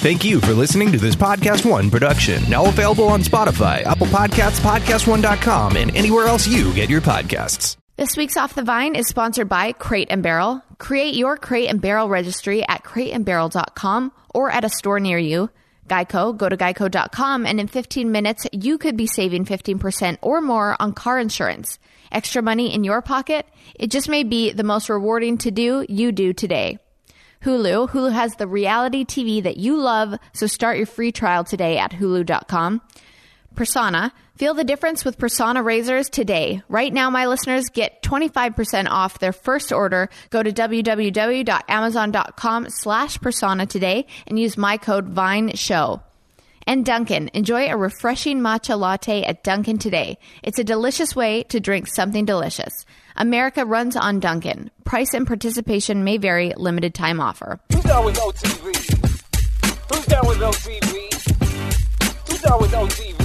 Thank you for listening to this Podcast One production. Now available on Spotify, Apple Podcasts, PodcastOne.com, and anywhere else you get your podcasts. This week's Off the Vine is sponsored by Crate and Barrel. Create your Crate and Barrel registry at crateandbarrel.com or at a store near you. Geico, go to geico.com and in 15 minutes you could be saving 15% or more on car insurance. Extra money in your pocket? It just may be the most rewarding to do you do today. Hulu. Hulu has the reality TV that you love, so start your free trial today at hulu.com. Personna. Feel the difference with Personna razors today. Right now, my listeners get 25% off their first order. Go to www.amazon.com slash personna today and use my code VINE SHOW. And Dunkin. enjoy a refreshing matcha latte at Dunkin today. It's a delicious way to drink something delicious. America runs on Dunkin. Price and participation may vary, limited time offer. Who's down with OTV? Who's down with OTV? Who's down with OTV?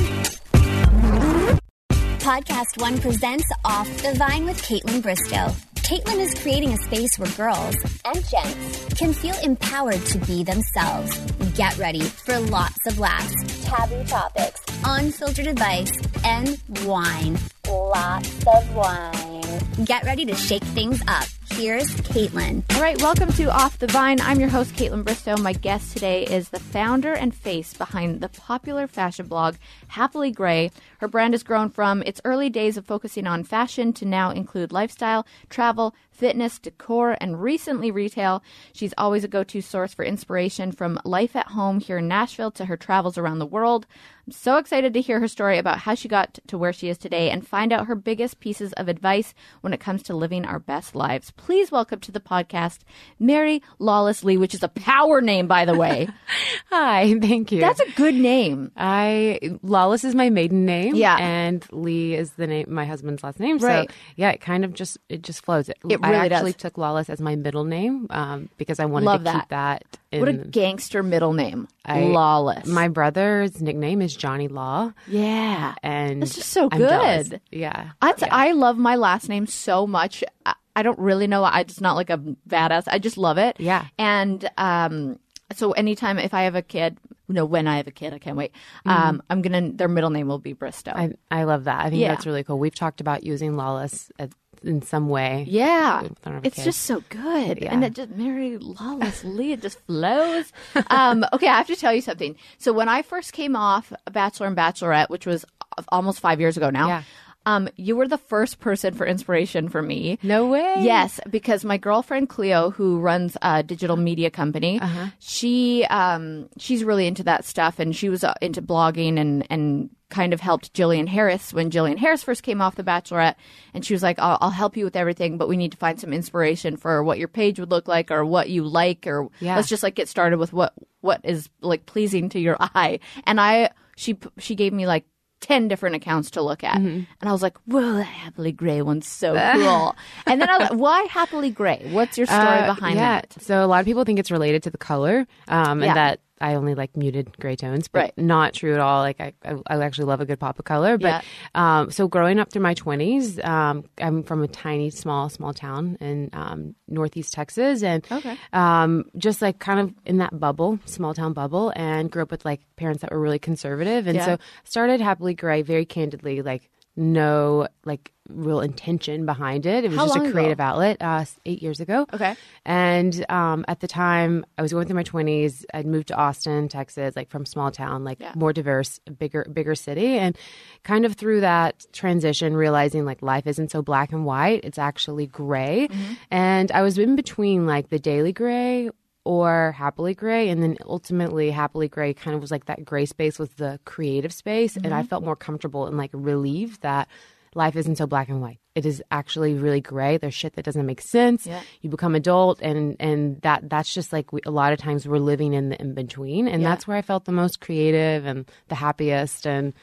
Podcast One presents Off the Vine with Kaitlyn Bristowe. Kaitlyn is creating a space where girls and gents can feel empowered to be themselves. Get ready for lots of laughs, taboo topics, unfiltered advice, and wine. Lots of wine. Get ready to shake things up. Here's Kaitlyn. All right, welcome to Off the Vine. I'm your host, Kaitlyn Bristowe. My guest today is the founder and face behind the popular fashion blog Happily Grey. Her brand has grown from its early days of focusing on fashion to now include lifestyle, travel, fitness, decor, and recently retail. She's always a go to source for inspiration from life at home here in Nashville to her travels around the world. I'm so excited to hear her story about how she got to where she is today and find out her biggest pieces of advice when it comes to living our best lives. Please welcome to the podcast Mary Lawless Lee, which is a power name, by the way. Hi, thank you. That's a good name. I Lawless is my maiden name. Yeah. and Lee is the name my husband's last name. Right. So yeah, it kind of just it just flows. It, It I actually does. took Lawless as my middle name um, because I wanted Love to that. keep that. In, What a gangster middle name. I- Lawless. My brother's nickname is Johnny Law, yeah. and That's just so good. Yeah, That's, yeah. I love my last name so much. I, I don't really know. I just not like a badass. I just love it. Yeah. And um, so anytime if I have a kid, no, when I have a kid, I can't wait. Mm-hmm. Um, I'm gonna their middle name will be Bristowe. I I love that. I think Yeah. that's really cool. We've talked about using Lawless at, in some way. yeah, With one of our it's just so good, Yeah. and it just Mary Lawless Lee. It just flows. um, okay, I have to tell you something. So when I first came off Bachelor and Bachelorette, which was almost five years ago now, Yeah. um, you were the first person for inspiration for me. No way. Yes, because my girlfriend Cleo, who runs a digital media company, Uh-huh. she um, she's really into that stuff, and she was uh, into blogging and and kind of helped Jillian Harris when Jillian Harris first came off The Bachelorette, and she was like, "I'll, I'll help you with everything, but we need to find some inspiration for what your page would look like, or what you like, or Yeah. let's just like get started with what what is like pleasing to your eye." And I she she gave me like. 10 different accounts to look at. Mm-hmm. And I was like, whoa, that Happily Grey one's so cool. and then I was like, why Happily Grey? What's your story Uh, behind yeah. that? So a lot of people think it's related to the color, um, Yeah. and that I only like muted gray tones, but Right. not true at all. Like I, I, I actually love a good pop of color. But um, so growing up through my twenties, um, I'm from a tiny, small, small town in um, Northeast Texas, and Okay. um, just like kind of in that bubble, small town bubble, and grew up with like parents that were really conservative, and Yeah. so started happily grey very candidly, like no like real intention behind it. It was How just a ago? creative outlet uh, eight years ago. Okay. And um, at the time, I was going through my twenties. I'd moved to Austin, Texas, like from small town, like Yeah. more diverse, bigger, bigger city, and kind of through that transition, realizing like life isn't so black and white; it's actually gray. Mm-hmm. And I was in between like the daily gray or happily gray and then ultimately happily gray kind of was like that gray space was the creative space and i Mm-hmm. felt more comfortable and like relieved that life isn't so black and white it is actually really gray there's shit that doesn't make sense Yeah. you become adult and and that that's just like we, a lot of times we're living in the in between and Yeah. that's where i felt the most creative and the happiest and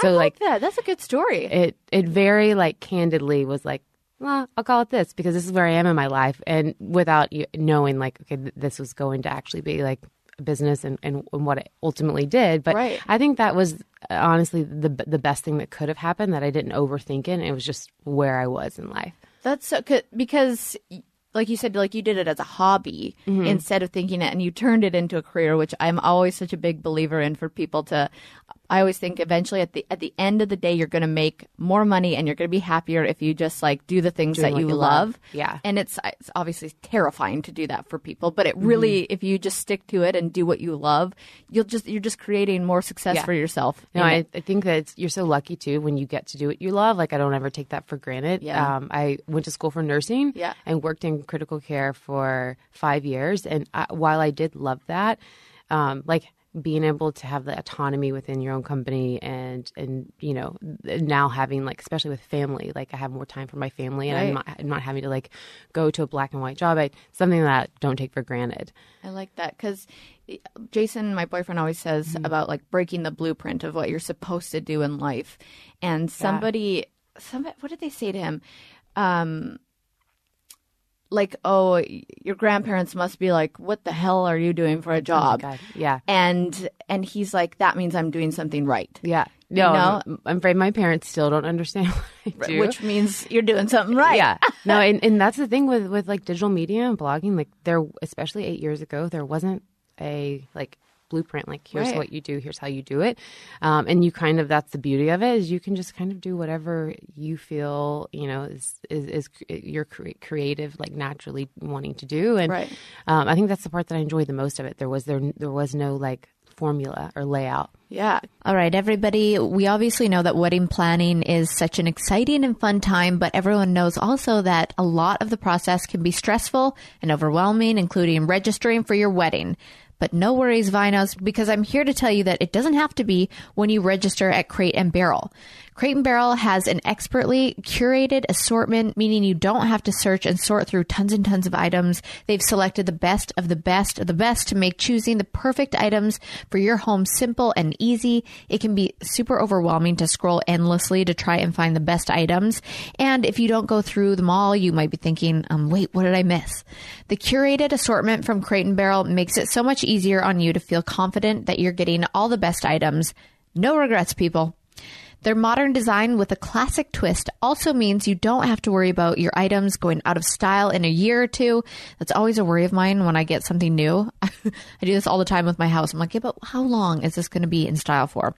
so I like, like that. That's a good story. it it very like candidly was like well i'll call it this because this is where i am in my life and without knowing like okay th- this was going to actually be like a business and, and, and what it ultimately did but Right. i think that was honestly the the best thing that could have happened that i didn't overthink it it was just where i was in life That's so good because like you said, like you did it as a hobby Mm-hmm. instead of thinking it, and you turned it into a career, which I'm always such a big believer in for people to. I always think eventually at the at the end of the day, you're going to make more money and you're going to be happier if you just like do the things Doing that you, you love. love. Yeah. and it's it's obviously terrifying to do that for people, but it really, Mm-hmm. if you just stick to it and do what you love, you'll just you're just creating more success Yeah. for yourself. No, I. I think that it's, you're so lucky too when you get to do what you love. Like I don't ever take that for granted. Yeah. Um, I went to school for nursing. Yeah. And worked in critical care for five years. And I, while I did love that, um, like being able to have the autonomy within your own company and and you know now having like especially with family like I have more time for my family and I'm not I'm not having to like go to a black and white job. I something that I don't take for granted. I like that because Jason, my boyfriend, always says Mm-hmm. about like breaking the blueprint of what you're supposed to do in life. And somebody, somebody, what did they say to him? Um, like, oh, your grandparents must be like, what the hell are you doing for a oh job? Oh. Yeah. And and he's like, that means I'm doing something right. Yeah. No, know? I'm, I'm afraid my parents still don't understand what I do. Which means you're doing something right. yeah no and, and that's the thing with with like digital media and blogging like there especially eight years ago there wasn't a like blueprint like here's Right. what you do here's how you do it um, and you kind of that's the beauty of it is you can just kind of do whatever you feel you know is is, is your cre- creative like naturally wanting to do and Right. um, i think that's the part that i enjoyed the most of it there was there there was no like formula or layout Yeah. All right, everybody. We obviously know that wedding planning is such an exciting and fun time, but everyone knows also that a lot of the process can be stressful and overwhelming, including registering for your wedding. But no worries, Vinos, because I'm here to tell you that it doesn't have to be when you register at Crate and Barrel. Crate and Barrel has an expertly curated assortment, meaning you don't have to search and sort through tons and tons of items. They've selected the best of the best of the best to make choosing the perfect items for your home simple and easy. It can be super overwhelming to scroll endlessly to try and find the best items. And if you don't go through them all, you might be thinking, um, wait, what did I miss? The curated assortment from Crate and Barrel makes it so much easier on you to feel confident that you're getting all the best items. No regrets, people. Their modern design with a classic twist also means you don't have to worry about your items going out of style in a year or two. That's always a worry of mine when I get something new. I do this all the time with my house. I'm like, yeah, but how long is this going to be in style for?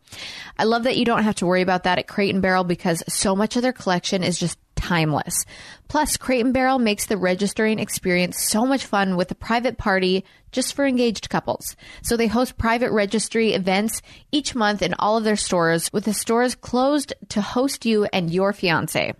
I love that you don't have to worry about that at Crate and Barrel because so much of their collection is just timeless. Plus, Crate and Barrel makes the registering experience so much fun with a private party just for engaged couples. So they host private registry events each month in all of their stores, with the stores closed to host you and your fiance.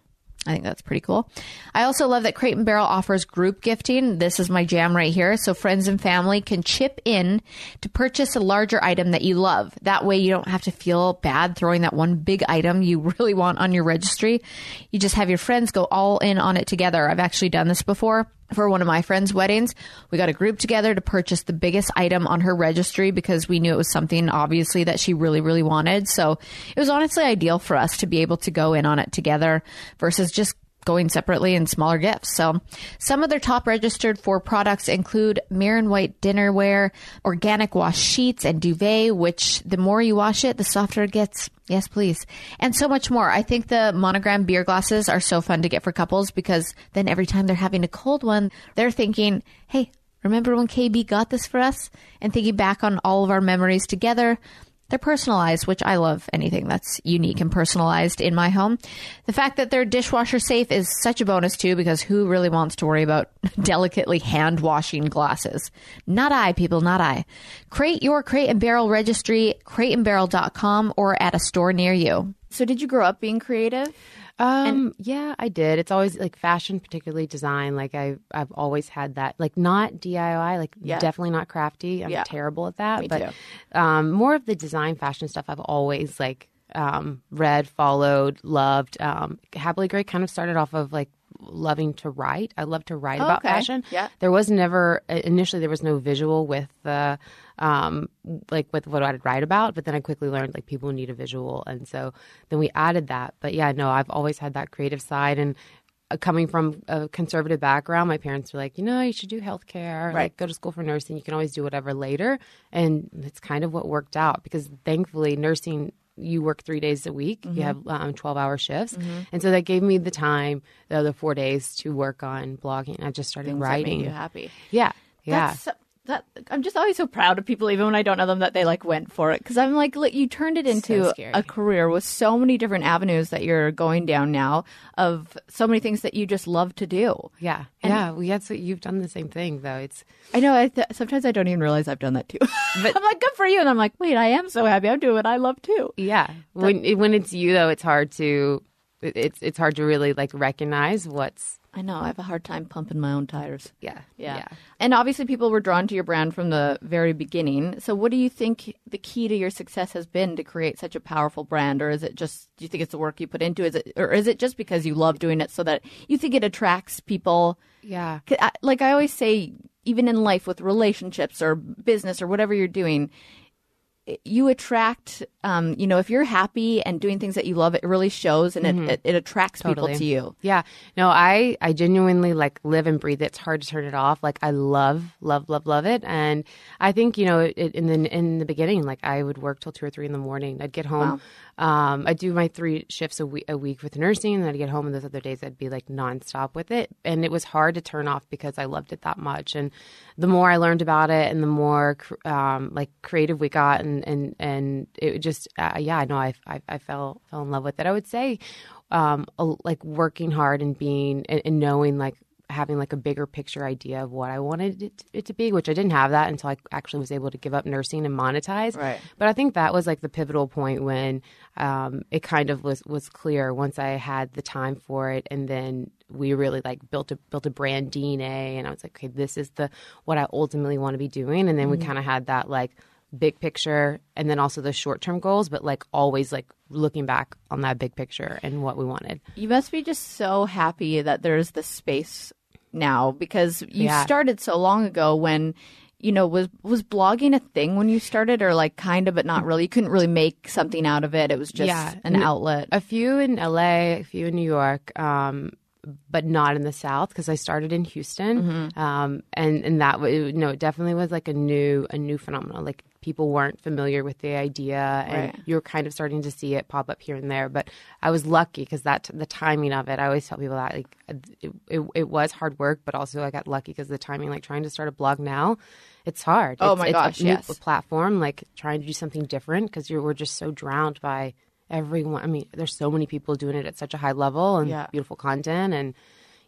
I think that's pretty cool. I also love that Crate and Barrel offers group gifting. This is my jam right here. So friends and family can chip in to purchase a larger item that you love. That way you don't have to feel bad throwing that one big item you really want on your registry. You just have your friends go all in on it together. I've actually done this before for one of my friends' weddings. We got a group together to purchase the biggest item on her registry because we knew it was something obviously that she really, really wanted. So it was honestly ideal for us to be able to go in on it together versus just going separately in smaller gifts. So some of their top registered for products include Marin White dinnerware, organic wash sheets and duvet, which the more you wash it, the softer it gets. Yes, please. And so much more. I think the monogram beer glasses are so fun to get for couples because then every time they're having a cold one, they're thinking, hey, remember when KB got this for us? And thinking back on all of our memories together. They're personalized, which I love anything that's unique and personalized in my home. The fact that they're dishwasher safe is such a bonus too, because who really wants to worry about delicately hand washing glasses? Not I, people, not I. Crate your crate and barrel registry, crateandbarrel.com or at a store near you. So did you grow up being creative? Um, yeah, I did. It's always like fashion, particularly design. Like I, I've always had that. Like not DIY. Like Yeah. definitely not crafty. I'm Yeah. terrible at that. Me but too. um, more of the design, fashion stuff. I've always like um, read, followed, loved. Um, Happily Grey kind of started off of like loving to write. I love to write Oh, about okay. fashion. Yeah. There was never initially there was no visual with the um like with what I'd write about, but then I quickly learned like people need a visual, and so then we added that. But yeah, no, I've always had that creative side and. uh, Coming from a conservative background, my parents were like, you know, you should do healthcare, Right. like go to school for nursing. You can always do whatever later, and it's kind of what worked out because thankfully nursing you work three days a week. Mm-hmm. You have um, 12 hour shifts. And so that gave me the time, the other four days to work on blogging. I just started Things writing. made you happy. Yeah. Yeah. That's that I'm just always so proud of people, even when I don't know them, that they like went for it. Because I'm like, look, you turned it into scary. a career with so many different avenues that you're going down now of so many things that you just love to do. yeah. yeah. Well, that's what you've done the same thing, though. It's, I know. I th- sometimes I don't even realize I've done that too. But I'm like, good for you, and I'm like, wait, I am so happy. I'm doing what I love too. yeah. When, when it's you, though, it's hard to, it's, it's hard to really like recognize what's, I know. I have a hard time pumping my own tires. yeah. Yeah. Yeah. And obviously, people were drawn to your brand from the very beginning. So, what do you think the key to your success has been to create such a powerful brand? Or is it just, do you think it's the work you put into it? Is it? Or is it just because you love doing it so that you think it attracts people? Yeah. I- Like I always say, even in life with relationships or business or whatever you're doing, you attract, um, you know, if you're happy and doing things that you love, it really shows and it, it, it attracts people to you. Yeah. No, I I genuinely like live and breathe it. It's hard to turn it off. Like I love, love, love, love it. And I think you know, it, in the in the beginning, like I would work till two or three in the morning. I'd get home. Um, I'd do my three shifts a week, a week with nursing, and then I'd get home, and those other days I'd be like nonstop with it. And it was hard to turn off because I loved it that much. And the more I learned about it, and the more um, like creative we got, and and and it just uh, yeah, I know I, I I fell fell in love with it. I would say um, a- like working hard and being and, and knowing like having like a bigger picture idea of what I wanted it, it to be, which I didn't have that until I actually was able to give up nursing and monetize. Right. But I think that was like the pivotal point when um, it kind of was was clear once I had the time for it, and then we really like built a built a brand DNA, and I was like, okay, this is the what I ultimately want to be doing, and then we kind of had that like big picture and then also the short term goals but like always like looking back on that big picture and what we wanted You must be just so happy that there's this space now because you Yeah. started so long ago when you know was was blogging a thing when you started or like kind of but not really you couldn't really make something out of it it was just Yeah. an outlet a few in LA, a few in New York, um, but not in the South because I started in Houston, Mm-hmm. um, and and that w- no, it definitely was like a new a new phenomenon. Like people weren't familiar with the idea, and Right. you're kind of starting to see it pop up here and there. But I was lucky because that the timing of it. I always tell people that like uh, it, it, it was hard work, but also I got lucky because the timing. Like trying to start a blog now. It's hard. Oh It's- my it's gosh, a yes. platform. Like trying to do something different because you're we're just so drowned by everyone. I mean, there's so many people doing it at such a high level and Yeah. beautiful content and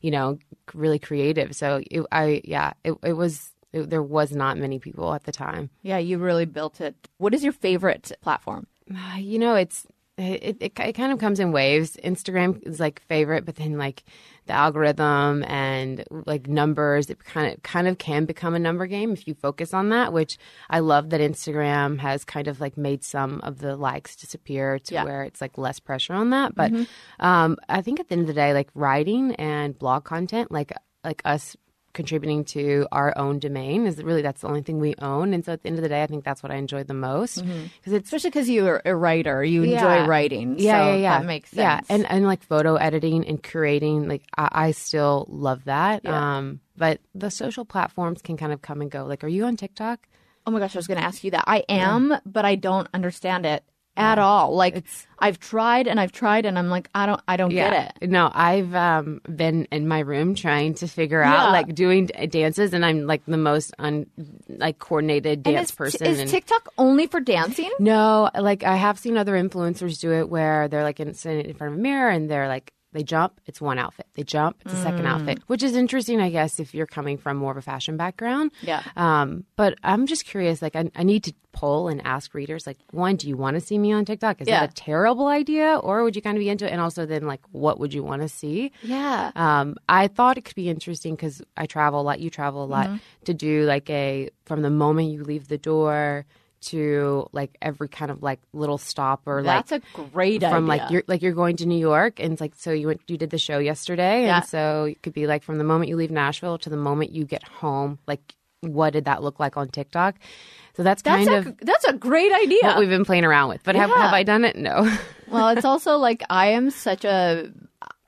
you know really creative. So it, I yeah, it, it was it, there was not many people at the time. yeah you really built it what is your favorite platform Uh, You know, it's it, it it kind of comes in waves. Instagram is like favorite, but then like the algorithm and like numbers, it kind of kind of can become a number game if you focus on that. Which I love that Instagram has kind of like made some of the likes disappear to Yeah. where it's like less pressure on that. But um, I think at the end of the day, like writing and blog content, like like us contributing to our own domain is really that's the only thing we own and so at the end of the day i think that's what i enjoy the most because it's especially because you're a writer you Yeah. enjoy writing yeah, so yeah, yeah. that makes sense Yeah, and and like photo editing and curating, like I, I still love that. Yeah. Um, but the social platforms can kind of come and go. Like, are you on TikTok? Oh my gosh, I was going to ask you that. I am, but I don't understand it at all. Like it's, I've tried and I've tried and I'm like I don't I don't get it. No, I've um, been in my room trying to figure Yeah. out like doing dances, and I'm like the most un like coordinated dance is, person. is and- TikTok only for dancing? No, like I have seen other influencers do it where they're like in, sitting in front of a mirror and they're like they jump, it's one outfit. They jump, it's a second Mm. outfit, which is interesting, I guess, if you're coming from more of a fashion background. Yeah. Um, but I'm just curious, like I, I need to poll and ask readers, like, one, do you want to see me on TikTok? Is Yeah. that a terrible idea, or would you kind of be into it? And also, then like, what would you want to see? Yeah. Um, I thought it could be interesting because I travel a lot. You travel a lot Mm-hmm. to do like a from the moment you leave the door to like every kind of like little stop or That's like a great from idea. like you're like you're going to New York and it's like so you went you did the show yesterday Yeah. and so it could be like from the moment you leave Nashville to the moment you get home like what did that look like on TikTok? So that's, that's kind a of that's a great idea. what we've been playing around with. But have, have I done it? No. well, it's also like I am such a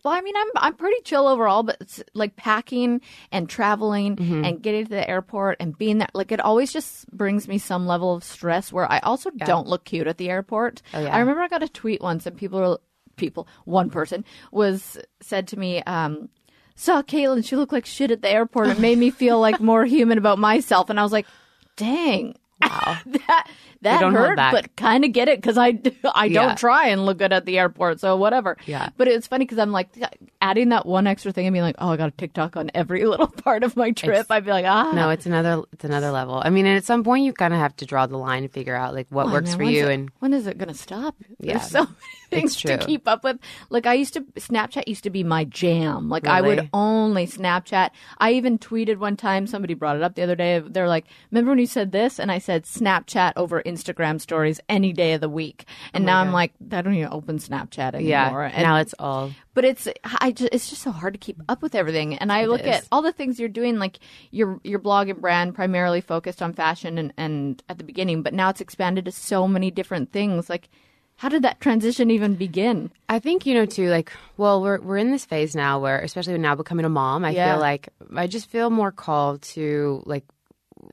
Well, I mean, I'm I'm pretty chill overall, but it's like packing and traveling Mm-hmm. and getting to the airport and being there, like it always just brings me some level of stress. Where I also don't look cute at the airport. Oh, yeah. I remember I got a tweet once, and people were people. One person was said to me. um Saw Kaitlyn, she looked like shit at the airport. It made me feel like more human about myself, and I was like, "Dang, Wow. that that hurt, but kind of get it because I I Yeah. don't try and look good at the airport, so whatever. Yeah. But it's funny because I'm like adding that one extra thing and being like, oh, I got a TikTok on every little part of my trip. I'd be like, ah, No, it's another it's another level. I mean, and at some point you kind of have to draw the line and figure out like what Oh, works man, for you it- and when is it going to stop? Yeah. There's so things to keep up with. Like I used to, Snapchat used to be my jam. Like I would only Snapchat. I even tweeted one time. Somebody brought it up the other day. They're like, "Remember when you said this?" And I said, "Snapchat over Instagram stories any day of the week." Oh and now I'm like, I don't even open Snapchat anymore. Oh yeah. And now it's all but it's I just, it's just so hard to keep up with everything and i look is. at all the things you're doing like your your blog and brand primarily focused on fashion and, and at the beginning but now it's expanded to so many different things like how did that transition even begin I think you know too. Like, well, we're we're in this phase now where, especially now becoming a mom, I Yeah. feel like I just feel more called to like.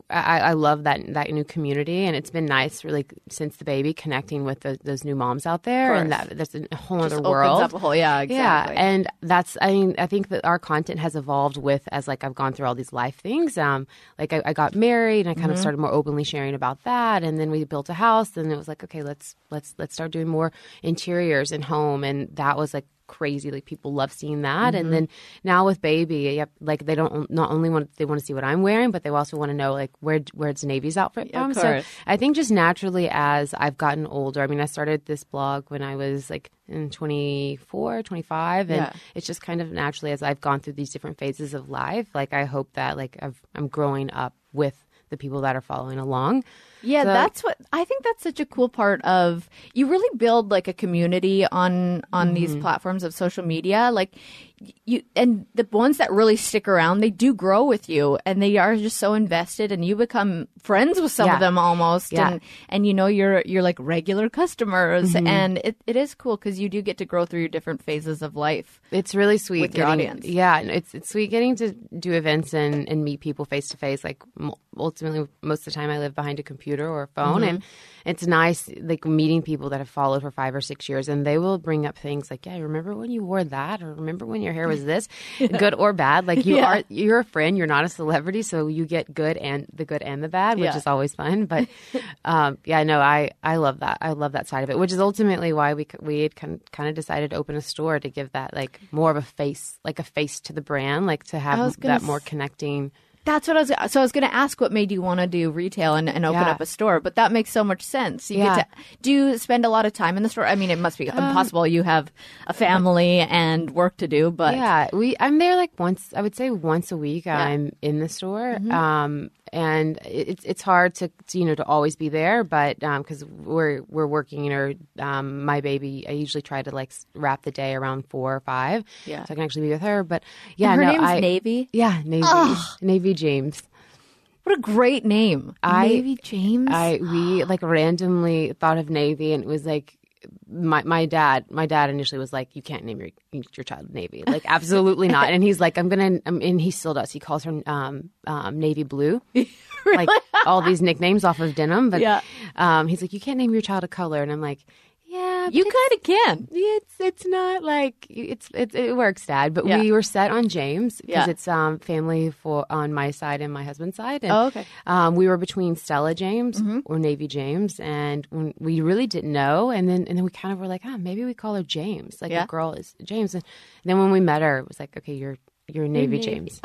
I, I love that that new community, and it's been nice, really, since the baby, connecting with the, those new moms out there, and that that's a whole Just other world. up a whole yeah exactly Yeah, and that's I mean I think that our content has evolved with as like I've gone through all these life things. Um, like I, I got married and I kind Mm-hmm. of started more openly sharing about that, and then we built a house, and it was like okay, let's let's let's start doing more interiors and home, and that was like crazy like people love seeing that Mm-hmm. and then now with baby yep like they don't not only want they want to see what i'm wearing but they also want to know like where where's navy's outfit from so. I think just naturally as I've gotten older, I mean, I started this blog when I was like in 24, 25, and Yeah. it's just kind of naturally as I've gone through these different phases of life, like I hope that like I've, I'm growing up with the people that are following along. Yeah, So- that's what I think that's such a cool part of you really build like a community on on Mm-hmm. these platforms of social media like you and the ones that really stick around they do grow with you and they are just so invested and you become friends with some Yeah. of them almost Yeah. and and you know you're you're like regular customers Mm-hmm. and it, it is cool because you do get to grow through your different phases of life It's really sweet With your audience. Yeah, it's it's sweet getting to do events and, and meet people face to face. Like m- ultimately, most of the time I live behind a computer or a phone, and Mm-hmm. it's nice like meeting people that have followed for five or six years, and they will bring up things like, "Yeah, remember when you wore that, or remember when your hair was this, good or bad." Like you Yeah. are you're a friend, you're not a celebrity, so you get good and the good and the bad, which Yeah. is always fun. But um, yeah, no, I I love that. I love that side of it, which is ultimately why we we had kind kind of decided to open a store to give that like more of a face, like a face to the brand, like to have that more connecting. That's what I was. So I was going to ask what made you want to do retail and, and open Yeah. up a store, but that makes so much sense. You Yeah. get to, do you spend a lot of time in the store? I mean, it must be impossible. You have a family and work to do, but Yeah, we I'm there like once. I would say once a week. I'm in the store, Mm-hmm. um, and it's it's hard to, to you know to always be there, but because we're we're working, you know, um, my baby, I usually try to like wrap the day around four or five, Yeah. so I can actually be with her. But yeah, her no, name's I, Navy. Yeah, Navy, Navy James. What a great name, I- Navy James. I we like randomly thought of Navy, and it was like my my dad. My dad initially was like, "You can't name your your child Navy." Like, absolutely not. And he's like, "I'm gonna," um, and he still does. He calls her um, um, Navy Blue. Like all these nicknames off of denim, but Yeah. um, he's like, "You can't name your child a color," and I'm like, "Yeah, you kind of can. it's it's not like it's it, it works, Dad. But Yeah. we were set on James because Yeah. it's um family for on my side and my husband's side. And, Oh, okay. Mm-hmm. Um, we were between Stella James or Navy James, and we really didn't know. And then and then we kind of were like, ah, maybe we call her James. Like Yeah. the girl is James. And then when we met her, it was like, okay, you're you're Navy, James.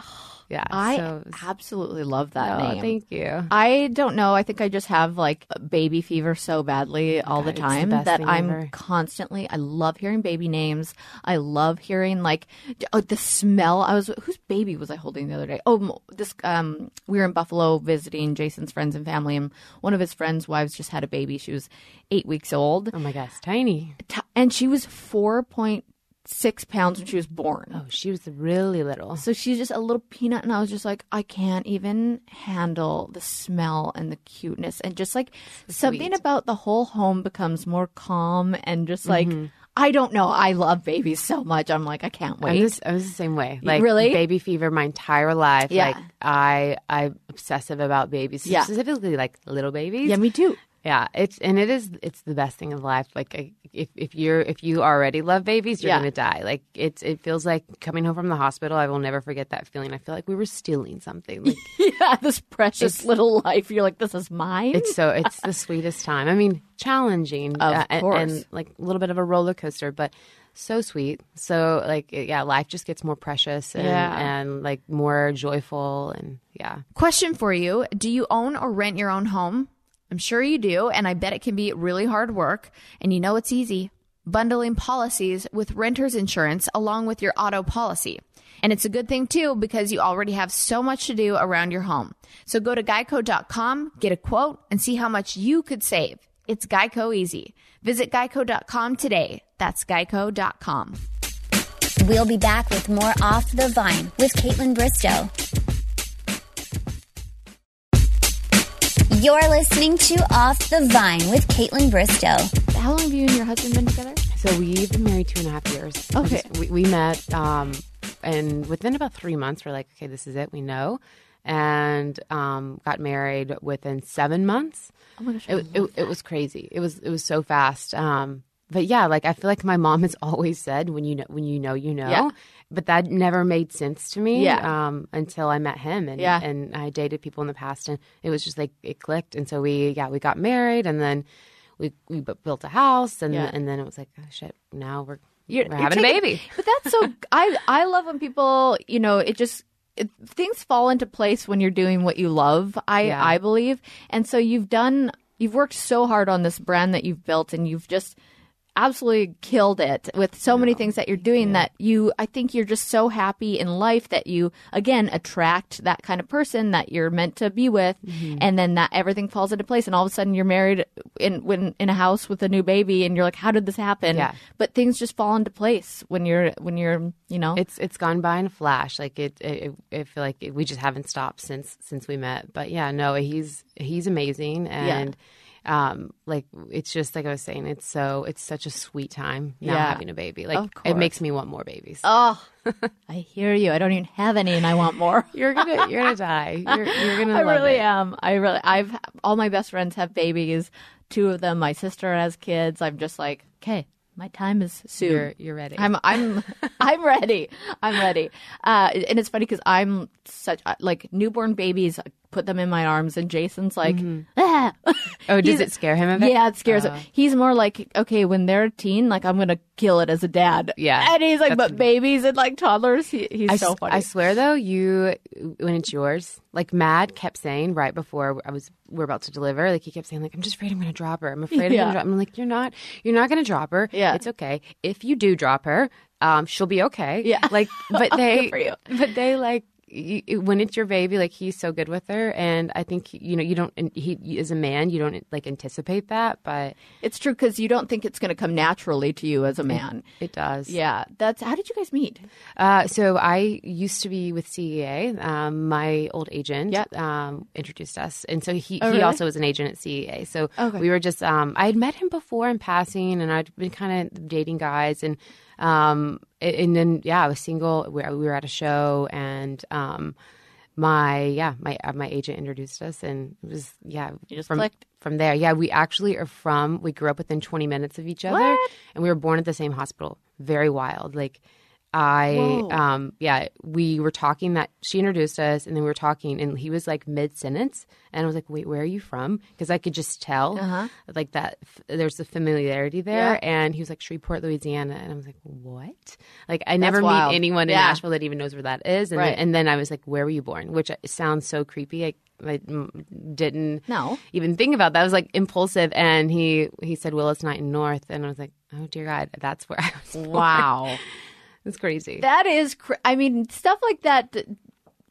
Yeah. I so was- absolutely love that oh, name. thank you. I don't know. I think I just have like baby fever so badly all the God, the time best that I'm ever. constantly. I love hearing baby names. I love hearing like oh, the smell. I was whose baby was I holding the other day? Oh, this um, we were in Buffalo visiting Jason's friends and family, and one of his friends' wives just had a baby. She was eight weeks old, Oh my gosh, tiny. T- and she was four point six pounds when she was born. Oh, she was really little. So she's just a little peanut, and I was just like, I can't even handle the smell and the cuteness, and just like something about the whole home becomes more calm and just like. Mm-hmm. I don't know. I love babies so much. I'm like, I can't I wait. was, I was the same way. Like Really? baby fever my entire life. Yeah. Like I I'm obsessive about babies. Yeah. Specifically like little babies. yeah, me too. Yeah, it's and it is it's the best thing of life. Like if if you're if you already love babies, you're Yeah. gonna die. Like it's it feels like coming home from the hospital. I will never forget that feeling. I feel like we were stealing something. Like Yeah, this precious little life. You're like, this is mine. it's so it's the sweetest time. I mean, challenging, uh, and, course. and like a little bit of a roller coaster, but so sweet. So like yeah, life just gets more precious and Yeah. and like more joyful and yeah. Question for you Do you own or rent your own home? I'm sure you do, and I bet it can be really hard work. And you know it's easy bundling policies with renter's insurance along with your auto policy. And it's a good thing too because you already have so much to do around your home. So go to geico.com, get a quote, and see how much you could save. It's Geico easy. Visit geico.com today. That's geico.com. We'll be back with more Off the Vine with Kaitlyn Bristowe. You're listening to Off the Vine with Kaitlyn Bristowe. How long have you and your husband been together? So we've been married two and a half years. Okay. just- We, we met, um, and within about three months, we're like, okay, this is it. We know, and um, got married within seven months. Oh my gosh, It, it, it was crazy. It was it was so fast. Um, but yeah, like I feel like my mom has always said, when you know, when you know, you know. Yeah. But that never made sense to me. Yeah. Um, until I met him, and Yeah. and I dated people in the past, and it was just like it clicked, and so we yeah we got married, and then we we built a house, and Yeah. and then it was like oh shit, now we're You're, we're you're having a baby. But that's so. I I love when people, you know, it just it, things fall into place when you're doing what you love. I Yeah. I believe, and so you've done. You've worked so hard on this brand that you've built, and you've just absolutely killed it with so many things that you're doing that you I think you're just so happy in life that you again attract that kind of person that you're meant to be with Mm-hmm. and then that everything falls into place and all of a sudden you're married in when in a house with a new baby and you're like how did this happen Yeah. but things just fall into place when you're when you're you know It's it's gone by in a flash. Like it, it, I feel like we just haven't stopped since since we met. But yeah, no, he's he's amazing, and um, like it's just like I was saying, it's so it's such a sweet time now Yeah. having a baby. Like it makes me want more babies. oh I hear you I don't even have any and I want more You're gonna you're gonna die. You're you're gonna. I really it. am. I really, I've all my best friends have babies. Two of them, my sister has kids. I'm just like, okay, my time is soon. You're you're ready. I'm I'm I'm ready. I'm ready. Uh, and it's funny because I'm such like newborn babies. Put them in my arms, and Jason's like, ah. oh, does it scare him a bit? Yeah, it scares Oh. him. He's more like, okay, when they're a teen, like I'm gonna kill it as a dad. Yeah, and he's like, but babies and like toddlers, he, he's I, so funny. I swear though, you when it's yours, like Matt kept saying right before I was we're about to deliver, like he kept saying like I'm just afraid I'm to drop her. I'm afraid I'm going to drop. I'm like you're not. You're not to drop her. Yeah. it's okay. If you do drop her, um, she'll be okay. Yeah. like but they but they like. You, when it's your baby, like he's so good with her, and I think you know you don't. He is a man, you don't like anticipate that, but it's true because you don't think it's gonna come naturally to you as a man. it does. Yeah, that's how did you guys meet? Uh, so I used to be with CEA. Um, my old agent Yep. um, introduced us, and so he, Oh, he really? also was an agent at CEA. So Okay. we were just um, I had met him before in passing, and I'd been kind of dating guys, and um, and then yeah, I was single. We, we were at a show, and um, my yeah my uh, my agent introduced us, and it was yeah You just from clicked. from there. Yeah, we actually are from. We grew up within twenty minutes of each other, What? and we were born at the same hospital. Very wild, like. I Whoa. um yeah we were talking that she introduced us and then we were talking and he was like mid sentence and I was like wait where are you from because I could just tell Uh-huh. like that f- there's a familiarity there Yeah. and he was like Shreveport Louisiana and I was like what like I never wild. meet anyone in Yeah. Nashville that even knows where that is and Right. then, and then I was like where were you born which sounds so creepy I, I didn't No. even think about that I was like impulsive and he he said Willis Knighton North and I was like oh dear God that's where I was born. Wow, it's crazy that is. Cr- I mean, stuff like that.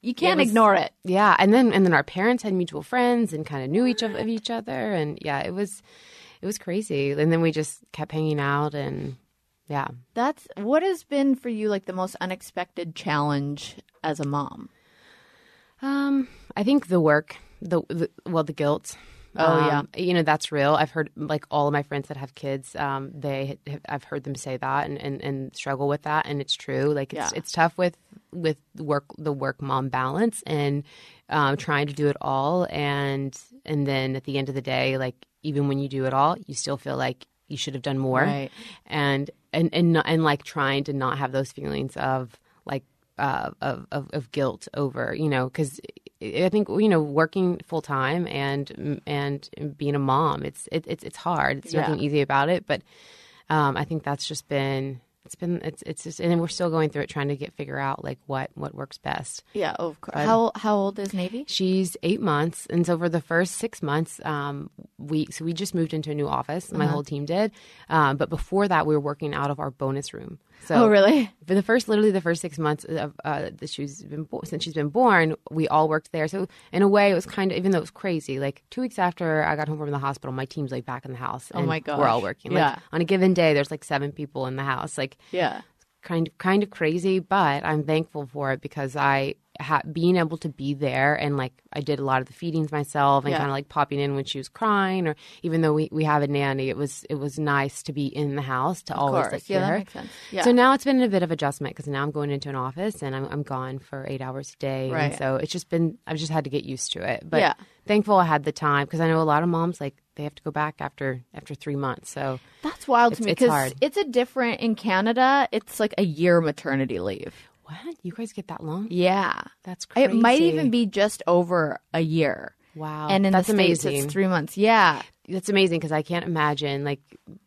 You can't was- ignore it. Yeah, and then and then our parents had mutual friends and kind of knew each of, of each other, and yeah, it was it was crazy. And then we just kept hanging out, and yeah, That's what has been for you like the most unexpected challenge as a mom. um, I think the work, the, the well, the guilt, Oh, yeah. Um, you know that's real. I've heard like all of my friends that have kids. Um, they have, I've heard them say that and, and, and struggle with that, and it's true. Like it's Yeah. it's tough with with the work the work mom balance and um, trying to do it all, and and then at the end of the day, like even when you do it all, you still feel like you should have done more, Right. and and and not- and like trying to not have those feelings of like uh, of, of of guilt over you know because I think you know working full time and and being a mom it's it, it's it's hard it's Yeah. nothing easy about it but um, I think that's just been it's been it's it's just and we're still going through it trying to get figure out like what what works best. Yeah, of course. How how old is Navy? She's eight months, and so for the first six months, um, we so we just moved into a new office. Uh-huh. My whole team did, um, but before that, we were working out of our bonus room. So Oh, really? For the first, literally the first six months of uh, that she's been bo- since she's been born, we all worked there. So in a way, it was kind of even though it was crazy. Like two weeks after I got home from the hospital, my team's like back in the house. Oh my god, we're all working. Like, Yeah. on a given day, there's like seven people in the house. Like Yeah. kind of kind of crazy, but I'm thankful for it because I ha- being able to be there and like I did a lot of the feedings myself and Yeah. kind of like popping in when she was crying or even though we, we have a nanny, it was it was nice to be in the house to always course. like Yeah, hear her. makes sense. Yeah. So now it's been a bit of adjustment because now I'm going into an office and I'm I'm gone for eight hours a day, Right. and so it's just been I've just had to get used to it. But Yeah. thankful I had the time because I know a lot of moms like they have to go back after after three months. So That's wild to me because hard. it's a different in Canada. It's like a year maternity leave. What you guys get that long? Yeah, That's crazy. it might even be just over a year. Wow, and in that's the states amazing. it's three months. Yeah, That's amazing because I can't imagine like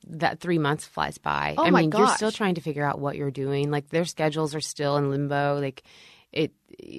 that three months flies by. Oh I my mean, you're still trying to figure out what you're doing. Like their schedules are still in limbo. Like it,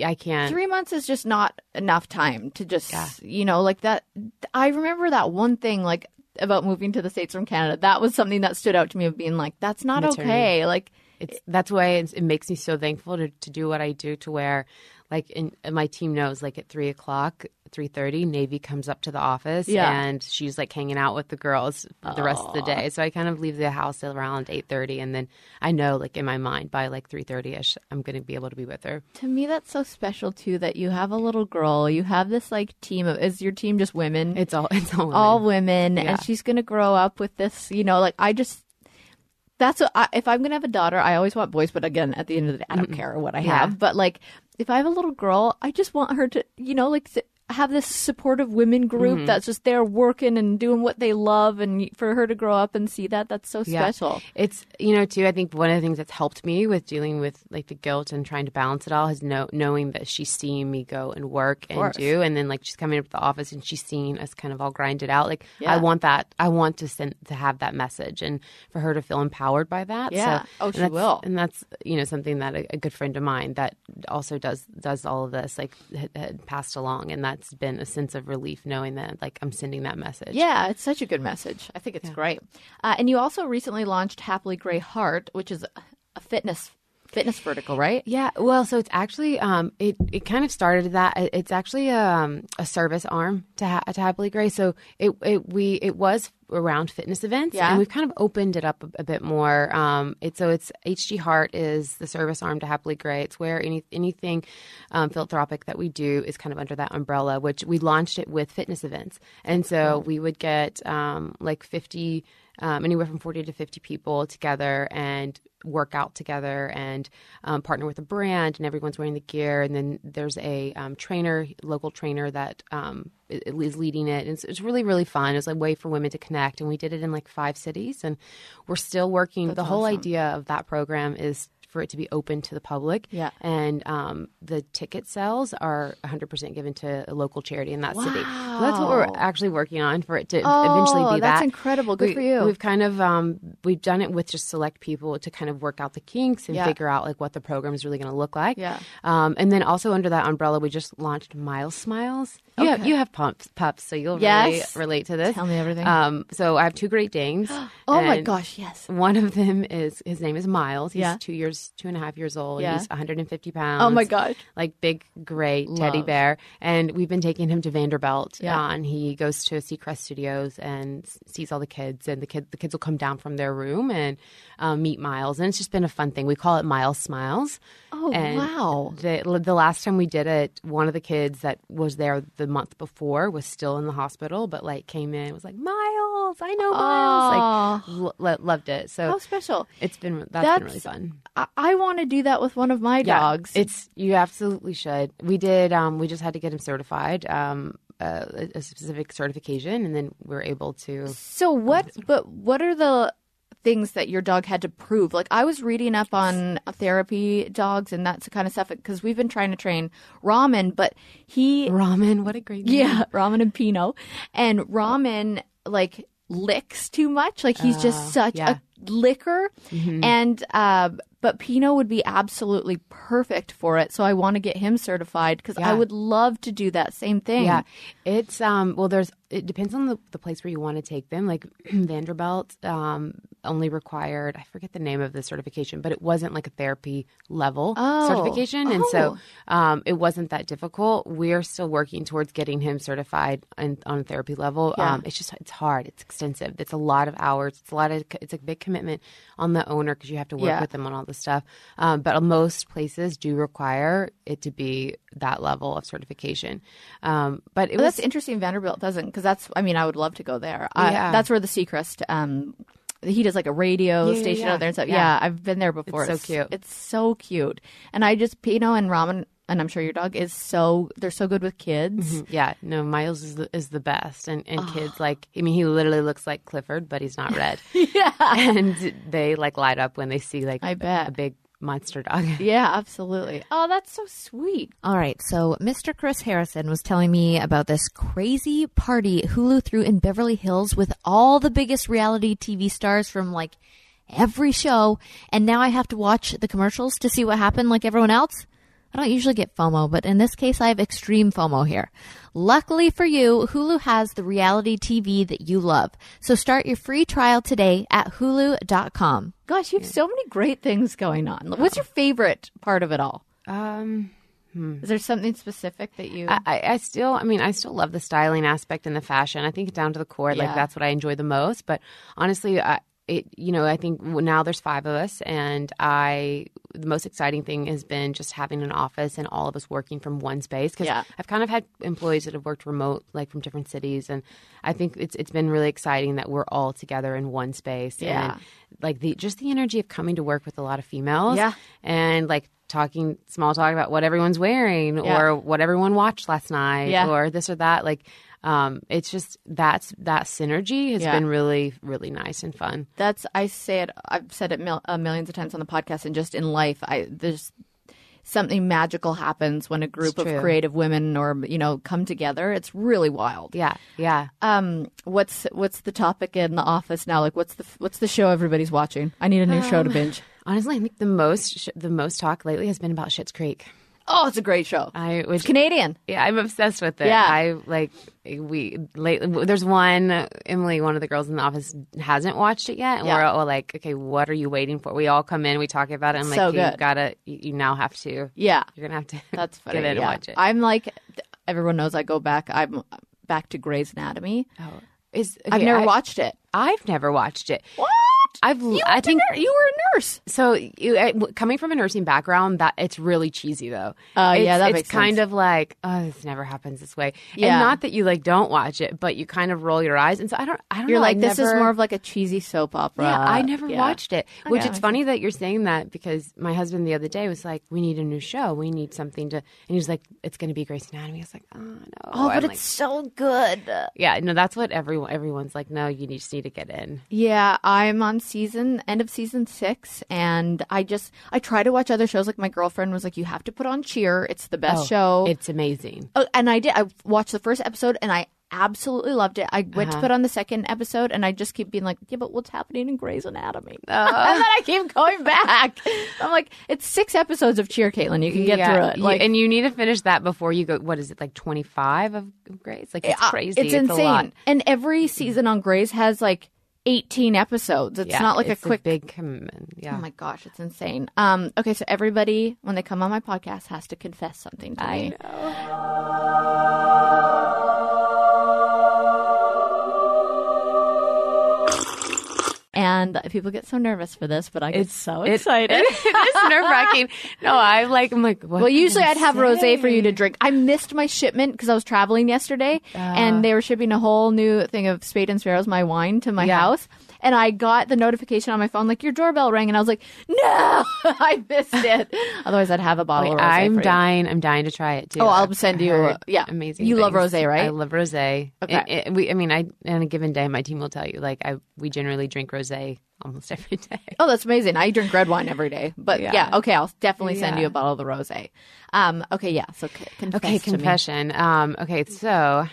I can't. three months is just not enough time to just you know like that. I remember that one thing like about moving to the states from Canada. That was something that stood out to me of being like, that's not Maternity. okay. Like It's that's why it's, it makes me so thankful to, to do what I do. To where, like, in, my team knows, like at three o'clock, three thirty, Navy comes up to the office, Yeah. and she's like hanging out with the girls for the rest of the day. So I kind of leave the house around eight thirty, and then I know, like in my mind, by like three thirty ish, I'm going to be able to be with her. to me, that's so special too. That you have a little girl. You have this like team of. Is your team just women? It's all it's all, women. all women Yeah. and she's going to grow up with this you know like i just that's what I, if i'm going to have a daughter i always want boys but again at the end of the day i don't care what i Yeah. have but like if i have a little girl i just want her to you know like have this supportive women group Mm-hmm. that's just there working and doing what they love and for her to grow up and see that that's so Yeah. special It's you know too. I think one of the things that's helped me with dealing with like the guilt and trying to balance it all is know, knowing that she's seeing me go and work and do, and then like she's coming up to the office and she's seeing us kind of all grind it out. Like Yeah. I want that. I want to send to have that message and for her to feel empowered by that. Yeah. So, Oh, she will. And that's you know something that a, a good friend of mine that also does does all of this like had, had passed along, and that's been a sense of relief knowing that like I'm sending that message. yeah it's such a good message. I think it's great. Uh, and you also recently launched happily grey heart which is a fitness fitness vertical right Yeah, well, so it's actually um, it it kind of started that it's actually a, um, a service arm to ha- to Happily Grey. So it it we it was around fitness events, Yeah. and we've kind of opened it up a, a bit more. Um, it so it's HG Heart is the service arm to Happily Grey. It's where any anything um, philanthropic that we do is kind of under that umbrella. Which we launched it with fitness events, and so we would get um, like fifty. Um, anywhere from 40 to 50 people together and work out together and um, partner with a brand and everyone's wearing the gear. And then there's a um, trainer local trainer that um, is leading it. And it's, it's really really fun. It's a way for women to connect. And we did it in like five cities. And we're still working the whole idea of that program is for it to be open to the public Yeah. and um, the ticket sales are 100% given to a local charity in that city so that's what we're actually working on for it to eventually Oh, be that's that incredible. Good We- for you. we've kind of um, we've done it with just select people to kind of work out the kinks and Yeah. figure out like what the program is really going to look like. Yeah. Um, and then also under that umbrella, we just launched Miles Smiles. You have you have pumps pups, so you'll Yes. really relate to this. Tell me everything. Um, so I have two Great Danes. oh my gosh yes One of them is his name is Miles. He's Yeah. two years, two and a half years old. Yeah. He's 150 pounds. Oh my gosh. Like big, gray teddy Love. bear. And we've been taking him to Vanderbilt. Yeah. uh, and he goes to Seacrest Studios and sees all the kids. And the kid, the kids will come down from their room and um, meet Miles. And it's just been a fun thing. We call it Miles Smiles. Oh, And wow. The, the last time we did it, one of the kids that was there the the month before was still in the hospital, but like came in was like Miles, I know Miles, like lo- lo- loved it. So How special. it's been that's, That's been really fun. I, I want to do that with one of my Yeah, dogs. It's you absolutely should. We did. Um, we just had to get him certified. Um, uh, a, specific certification, and then we are able to. So what? But what are the things that your dog had to prove? Like I was reading up on therapy dogs and that's the kind of stuff because we've been trying to train Ramen, but he Ramen, what a great name. yeah Ramen and Pinot, and Ramen like licks too much. Like he's just such yeah. a licker, and uh, but Pinot would be absolutely perfect for it. So I want to get him certified because I would love to do that same thing. Yeah, it's um. Well, there's it depends on the, the place where you want to take them. Like Vanderbilt, um, only required I forget the name of the certification, but it wasn't like a therapy level Oh. certification, and so um, it wasn't that difficult. We're still working towards getting him certified on, on a therapy level. Yeah. Um, it's just it's hard. It's extensive. It's a lot of hours. It's a lot of it's a big commitment on the owner because you have to work Yeah. with them on all this stuff. Um, but most places do require it to be that level of certification. Um, but it But was that's interesting. Vanderbilt doesn't because that's. I mean, I would love to go there. I, that's where the Seacrest. He does like a radio Yeah, station yeah. out there and stuff. Yeah. Yeah. I've been there before. It's so cute. It's so cute, and I just Pinot and Ramen, and I'm sure your dog is so. They're so good with kids. Mm-hmm. yeah, no, Miles is the, is the best, and and kids ah. like I mean he literally looks like Clifford, but he's not red. yeah, and they like light up when they see like I bet. a big monster dog. yeah, absolutely. Oh, that's so sweet. All right, so Mr. Chris Harrison was telling me about this crazy party Hulu threw in Beverly Hills with all the biggest reality TV stars from like every show, and now I have to watch the commercials to see what happened like everyone else. I don't usually get FOMO, but in this case, I have extreme FOMO here. Luckily for you, Hulu has the reality TV that you love. So start your free trial today at hulu.com. Gosh, you have so many great things going on. What's your favorite part of it all? Um, Is there something specific that you? I, I I still, I mean, I still love the styling aspect and the fashion. I think down to the core, Yeah. like that's what I enjoy the most. But honestly, I, it, you know, I think now there's five of us, and I, the most exciting thing has been just having an office and all of us working from one space. Because Yeah. I've kind of had employees that have worked remote, like from different cities, and I think it's it's been really exciting that we're all together in one space. Yeah. And like the just the energy of coming to work with a lot of females. Yeah. And like talking small talk about what everyone's wearing Yeah. or what everyone watched last night Yeah. or this or that. Like, um, it's just that's that synergy has Yeah. been really, really nice and fun. That's I say it. I've said it mil, uh, millions of times on the podcast and just in life. I there's something magical happens when a group of creative women or you know come together. It's really wild. Yeah, yeah. Um, what's what's the topic in the office now? Like, what's the what's the show everybody's watching? I need a new show to binge. Honestly, I think the most sh- the most talk lately has been about Schitt's Creek. Oh, it's a great show. I which Canadian. yeah, I'm obsessed with it. Yeah. I like we lately. There's one Emily, one of the girls in the office, hasn't watched it yet, and Yeah. we're all like, okay, what are you waiting for? We all come in, we talk about it. I'm like, So you good. gotta, you, you now have to. Yeah, You're gonna have to. that's funny. get in yeah. and watch it. I'm like everyone knows. I go back. I'm back to Grey's Anatomy. Oh, Is I've never I- watched it. I've never watched it. What? I've You I think you were a nurse. so. You, uh, coming from a nursing background, that it's really cheesy though. Oh, It's- yeah, that it's makes kind sense. of like oh, this never happens this way. Yeah. and not that you like don't watch it, but you kind of roll your eyes, and so I don't. I don't You're know. like I this is more of like a cheesy soap opera. Yeah, I never Yeah. watched it. Which Okay, it's funny that you're saying that because my husband the other day was like, "We need a new show. We need something to," and he was like, "It's going to be Grey's Anatomy." I was like, "Oh no!" Oh, I'm but like, it's so good. yeah, no, that's what everyone everyone's like. No, you need, just need to get in. Yeah, I'm on season end of season six, and I just I try to watch other shows. Like my girlfriend was like, "You have to put on Cheer. It's the best Oh, show." It's amazing. Oh, and I did. I watched the first episode, and I absolutely loved it. I went to Uh-huh. put on the second episode, and I just keep being like, "Yeah, but what's happening in Grey's Anatomy?" Uh. and then I keep going back. I'm like, "It's six episodes of Cheer, Kaitlyn. You can get through it." Like, and you need to finish that before you go. What is it like twenty five of Grace? Like it's Uh, crazy. It's insane. a lot. And every season on Grey's has like 18 episodes. It's Yeah, not like it's a quick big commitment. Yeah. Oh my gosh, it's insane. Um, okay, so everybody when they come on my podcast has to confess something to me. And people get so nervous for this, but I get so excited. it is nerve wracking. No, I'm like. I'm like. What Well, usually I'd have rosé for you to drink. I missed my shipment because I was traveling yesterday, Ah. and they were shipping a whole new thing of Spade and Sparrows, my wine, to my Yeah. house. And I got the notification on my phone, like your doorbell rang, and I was like, "No, I missed it." Otherwise, I'd have a bottle Wait. I'm for you. dying. I'm dying to try it too. Oh, I'll I've send you- heard yeah. amazing. You love rosé, right? I love rosé. Okay. It- it- we, I mean, I on a given day, my team will tell you like I we generally drink rosé almost every day. Oh, that's amazing. I drink red wine every day. But yeah, Yeah. okay, I'll definitely send Yeah. you a bottle of the rosé. Um, okay, yeah. So c- confess Okay, confession. Um, okay, so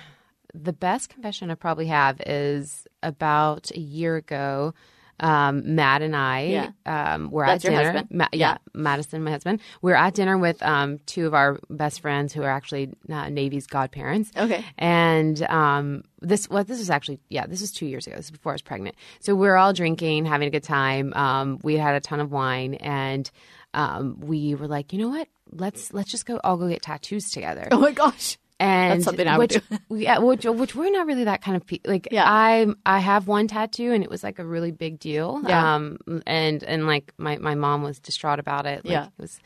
the best confession I probably have is about a year ago. Um, Matt and I, Yeah. um, were That's at dinner. Ma- yeah, Yeah. Madison, my husband. We are at dinner with um, two of our best friends who are actually uh, Navy's godparents. Okay. And um, this, well, this was actually, yeah, this was two years ago. This is before I was pregnant. So we are all drinking, having a good time. Um, we had a ton of wine, and um, we were like, you know what? Let's let's just go. All go get tattoos together. Oh my gosh. And That's something I would which, do. yeah, which, which we're not really that kind of pe- like. Yeah. I I have one tattoo, and it was like a really big deal. Yeah. Um, and and like my my mom was distraught about it. Like, Yeah. It was.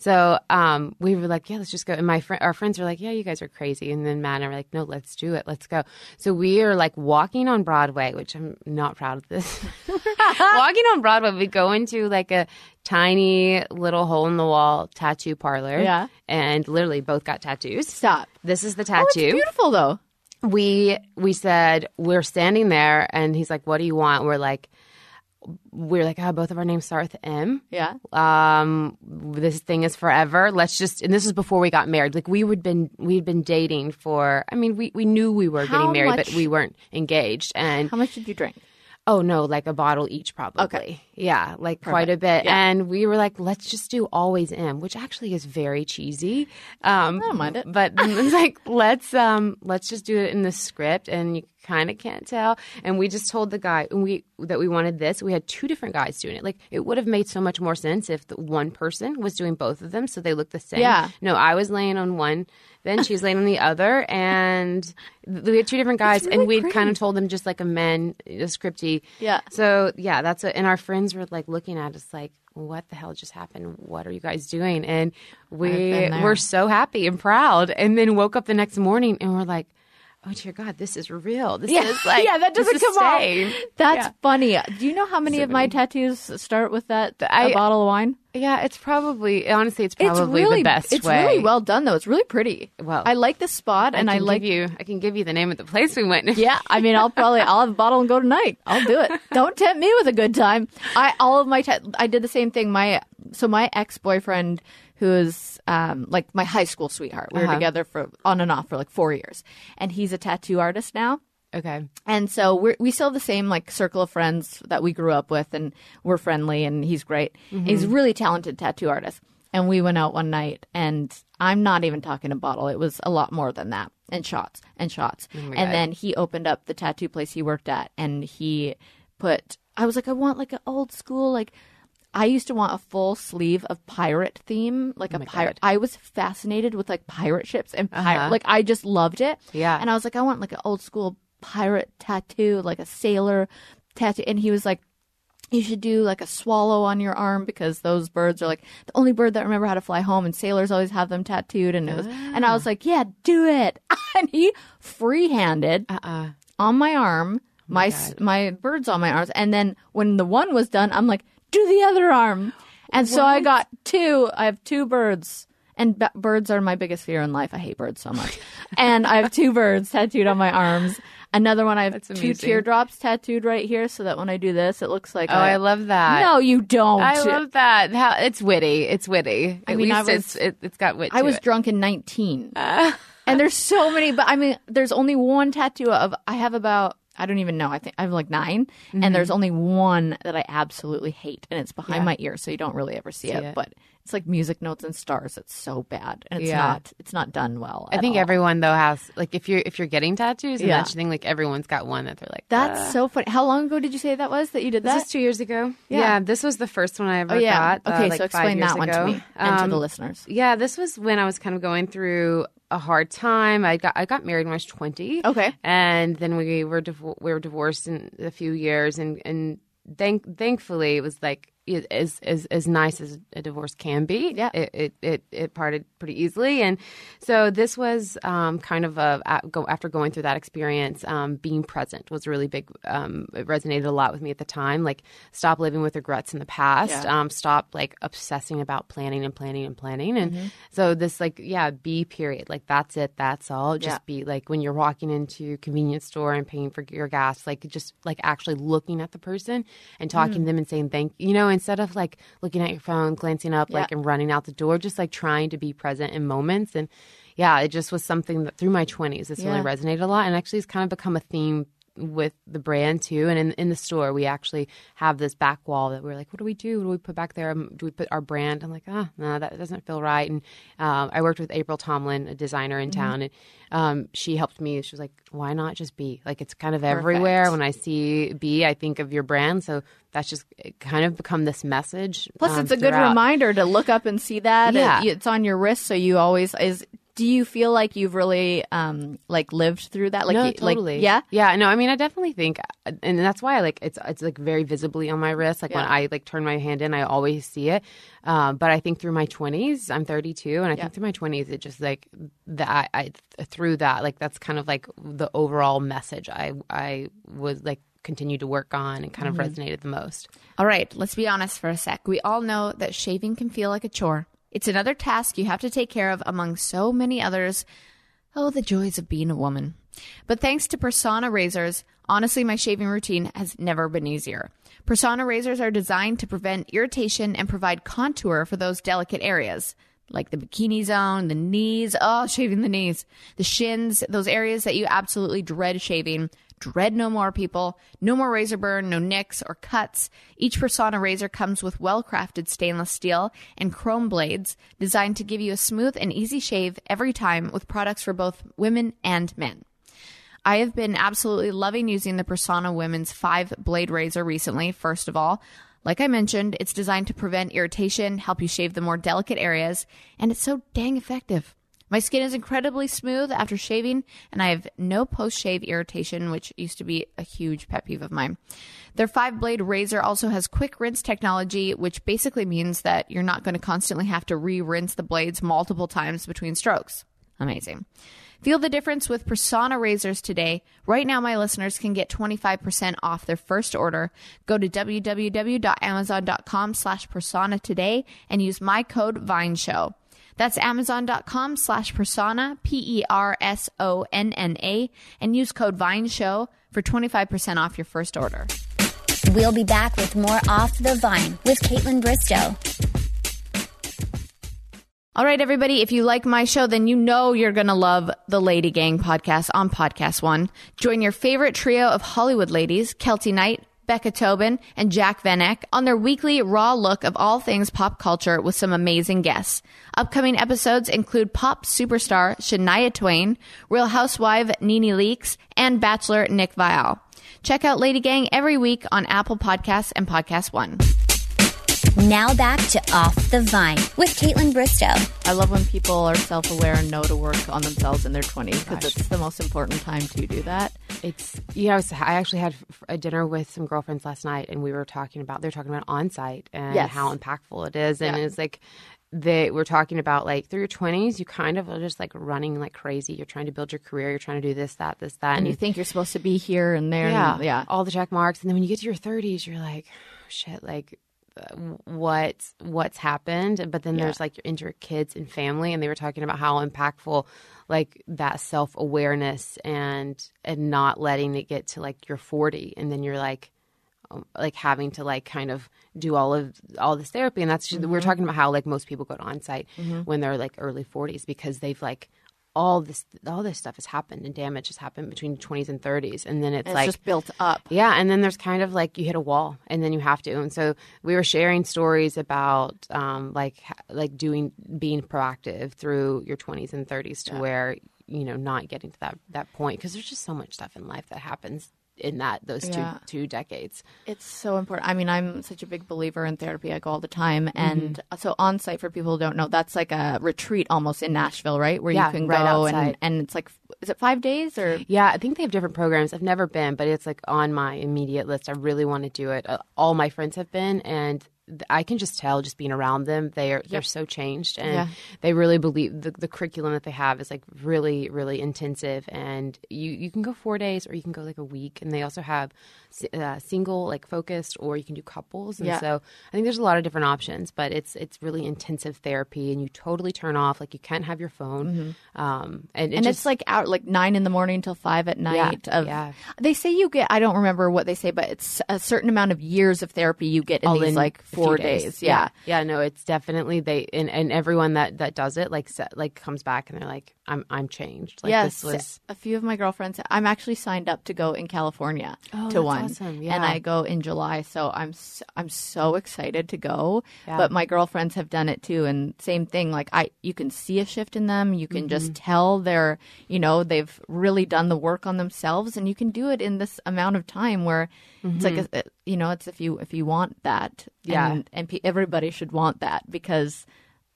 So um, we were like, yeah, let's just go. And my friend, our friends were like, yeah, you guys are crazy. And then Matt and I were like, no, let's do it. Let's go. So we are like walking on Broadway, which I'm not proud of this. walking on Broadway, we go into like a tiny little hole in the wall tattoo parlor. Yeah. And literally both got tattoos. Stop. This is the Oh, it's tattoo. beautiful though. we we said we're standing there, and he's like, "What do you want?" We're like, we're like, oh, both of our names start with M. Yeah. Um, this thing is forever. Let's just, and this is before we got married. Like we would been, we'd been dating for. I mean, we we knew we were How getting married, much- but we weren't engaged. And How much did you drink? Oh no, like a bottle each probably. Okay. Yeah, like quite a bit. Yeah. And we were like, let's just do always M, which actually is very cheesy. Um I don't mind it. But it's like let's um let's just do it in the script and you kind of can't tell. And we just told the guy and we that we wanted this. We had two different guys doing it. Like it would have made so much more sense if the one person was doing both of them so they looked the same. Yeah. No, I was laying on one, then she's laying on the other and we had two different guys and we kind of told them just like a men a scripty. Yeah. So yeah, that's it. And our friends were like looking at us like, "What the hell just happened? What are you guys doing?" And we were so happy and proud. And then woke up the next morning and we're like, "Oh dear God, this is real. This is like yeah, that doesn't is come off. That's Yeah. funny. Do you know how many of my tattoos start with that a I- bottle of wine? Yeah, it's probably honestly, it's probably it's really the best It's way. really well done though. It's really pretty. Well, I like the spot, and I, like you. I can give you the name of the place we went. Yeah, I mean, I'll probably I'll have a bottle and go tonight. I'll do it. Don't tempt me with a good time. I all of my ta- I did the same thing. My so my ex boyfriend, who is um like my high school sweetheart, we were Uh-huh. together for on and off for like four years, and he's a tattoo artist now. Okay. And so we're, we still have the same like circle of friends that we grew up with, and we're friendly, and he's great. He's a really talented tattoo artist. And we went out one night, and I'm not even talking a bottle. It was a lot more than that, and shots and shots. and God. then he opened up the tattoo place he worked at, and he put. I was like, I want like an old school like. I used to want a full sleeve of pirate theme, like a pirate. I was fascinated with like pirate ships and pirate. Uh-huh. Like I just loved it. Yeah. And I was like, I want like an old school pirate tattoo, like a sailor tattoo. And he was like, you should do like a swallow on your arm because those birds are like the only bird that remember how to fly home and sailors always have them tattooed and it was and I was like, Yeah, do it and he free-handed Uh-uh. on my arm, my s my birds on my arms, and then when the one was done, I'm like, do the other arm, and so I got two. I have two birds, and b- birds are my biggest fear in life. I hate birds so much, and I have two birds tattooed on my arms. Another one, I have two teardrops tattooed right here, so that when I do this, it looks like. Oh, I love that. No, you don't. I love that. How it's witty. It's witty. At mean, I least was- it's it, it's got wit. I was it. drunk in 19. and there's so many, but I mean, there's only one tattoo of, I have about, I don't even know, I think I have like 9 Mm-hmm. And there's only one that I absolutely hate, and it's behind Yeah. my ear, so you don't really ever see, it, it. But it's like music notes and stars. It's so bad. And it's Yeah. not, it's not done well. I at think all. everyone though has like if you're if you're getting tattoos and Yeah. mentioning like everyone's got one that they're like That's so funny. How long ago did you say that was that you did that? This that? is two years ago. Yeah. Yeah. this was the first one I ever oh, yeah. got. uh, okay, like so five explain years that one ago. to me and to Um, the listeners. Yeah, this was when I was kind of going through a hard time. I got I got married when I was twenty. Okay. and then we were div- we were divorced in a few years, and and thank thankfully it was like it- as as as nice as a divorce can be. Yeah. it it it, it parted pretty easily, and so this was um, kind of a after going through that experience. Um, being present was really big. Um, it resonated a lot with me at the time. Like stop living with regrets in the past. Yeah. Um, stop like obsessing about planning and planning and planning, and so this like yeah, be period. Like that's it. That's all. Just Yeah. be like when you're walking into convenience store and paying for your gas, like just like actually looking at the person and talking to them and saying thank you know, instead of like looking at your phone, glancing up like and running out the door, just like trying to be present in moments. And yeah, it just was something that through my twenties this Yeah. really resonated a lot and actually it's kind of become a theme with the brand too. And in, in the store we actually have this back wall that we're like what do we do? What do we put back there? Um, do we put our brand? I'm like ah no that doesn't feel right. And um, i worked with april tomlin a designer in town. And um, she helped me. She was like why not just be? Like it's kind of everywhere. When i see be i think of your brand. So that's just kind of become this message Plus, um, it's a good reminder to look up and see that. Yeah. It- it's on your wrist, so you always is. Do you feel like you've really um like lived through that? Like, no, you- like totally. yeah. yeah. No, I mean, I definitely think, and that's why I like it's it's like very visibly on my wrist. Like when I like turn my hand in, I always see it. Um, but I think through my twenties, I'm 32, and I Yeah. think through my twenties, it just like that. I through that, like that's kind of like the overall message I I was like continue to work on and kind of Mm-hmm. resonated the most. All right, let's be honest for a sec. We all know that shaving can feel like a chore. It's another task you have to take care of among so many others. Oh, the joys of being a woman. But thanks to Personna razors, honestly, my shaving routine has never been easier. Personna razors are designed to prevent irritation and provide contour for those delicate areas, like the bikini zone, the knees, oh, shaving the knees, the shins, those areas that you absolutely dread shaving. Dread no more, people. No more razor burn, no nicks or cuts. Each Personna razor comes with well crafted stainless steel and chrome blades designed to give you a smooth and easy shave every time with products for both women and men. I have been absolutely loving using the Personna Women's 5 blade razor recently. First of all, like I mentioned, it's designed to prevent irritation, help you shave the more delicate areas, and it's so dang effective. My skin is incredibly smooth after shaving, and I have no post shave irritation, which used to be a huge pet peeve of mine. Their five blade razor also has quick rinse technology, which basically means that you're not going to constantly have to re rinse the blades multiple times between strokes. Amazing. Feel the difference with Personna razors today. Right now, my listeners can get 25% off their first order. Go to www.amazon.com slash personna today and use my code VINESHOW. That's amazon.com slash personna, P E R S O N N A, and use code VINESHOW for 25% off your first order. We'll be back with more Off the Vine with Kaitlyn Bristowe. All right, everybody, if you like my show, then you know you're going to love the Lady Gang podcast on Podcast One. Join your favorite trio of Hollywood ladies, Keltie Knight, Becca Tobin, and Jac Vanek on their weekly raw look of all things pop culture with some amazing guests. Upcoming episodes include pop superstar Shania Twain, Real Housewife Nene Leakes, and Bachelor Nick Viall. Check out Lady Gang every week on Apple Podcasts and Podcast One. Now back to Off the Vine with Kaitlyn Bristowe. I love when people are self aware and know to work on themselves in their 20s because it's the most important time to do that. It's you know I, actually had a dinner with some girlfriends last night and we were talking about they're talking about Onsite and Yes. how impactful it is and Yeah. it's like they were talking about like through your 20s you kind of are just like running like crazy you're trying to build your career you're trying to do this that this that And you think you're supposed to be here and there. yeah And, yeah. all the check marks and then when you get to your 30s you're like oh, shit like what what's happened but then Yeah. there's like your kids and family and they were talking about how impactful like that self-awareness and and not letting it get to like you're 40 and then you're like um, like having to like kind of do all of all this therapy and that's Mm-hmm. we're talking about how like most people go to Onsite when they're like early 40s because they've like all this all this stuff has happened and damage has happened between 20s and 30s and then it's, It's like just built up. yeah, and then there's kind of like you hit a wall, and then you have to. And so we were sharing stories about um, like like doing being proactive through your 20s and 30s to where you know not getting to that that point because there's just so much stuff in life that happens in that those Yeah. two two decades. It's so important. I mean, I'm such a big believer in therapy. I go all the time. And so Onsite, for people who don't know, that's like a retreat almost in Nashville, right? Where Yeah, you can right go and, outside. and it's like, is it five days or? Yeah, I think they have different programs. I've never been, but it's like on my immediate list. I really want to do it. Uh, all my friends have been, and I can just tell just being around them, they are they're so changed, and Yeah. they really believe the, the curriculum that they have is like really really intensive. And you you can go four days, or you can go like a week, and they also have uh, single like focused, or you can do couples. And Yeah. so I think there's a lot of different options, but it's it's really intensive therapy, and you totally turn off. Like you can't have your phone, um, and, it and just, it's like out like nine in the morning till five at night. of, yeah. They say you get. I don't remember what they say, but it's a certain amount of years of therapy you get in all these in like four days. Yeah. yeah, No, it's definitely they and, and everyone that that does it like like comes back and they're like, I'm I'm changed. Like yes, this was a few of my girlfriends. I'm actually signed up to go in California Oh, to that's one, awesome. Yeah. and I go in July. So I'm s- I'm so excited to go. Yeah. But my girlfriends have done it too, and same thing. Like I, you can see a shift in them. You can Mm-hmm. just tell they're, you know, they've really done the work on themselves, and you can do it in this amount of time where it's like, a, you know, it's if you if you want that, Mm-hmm. Yeah. and, and pe- everybody should want that because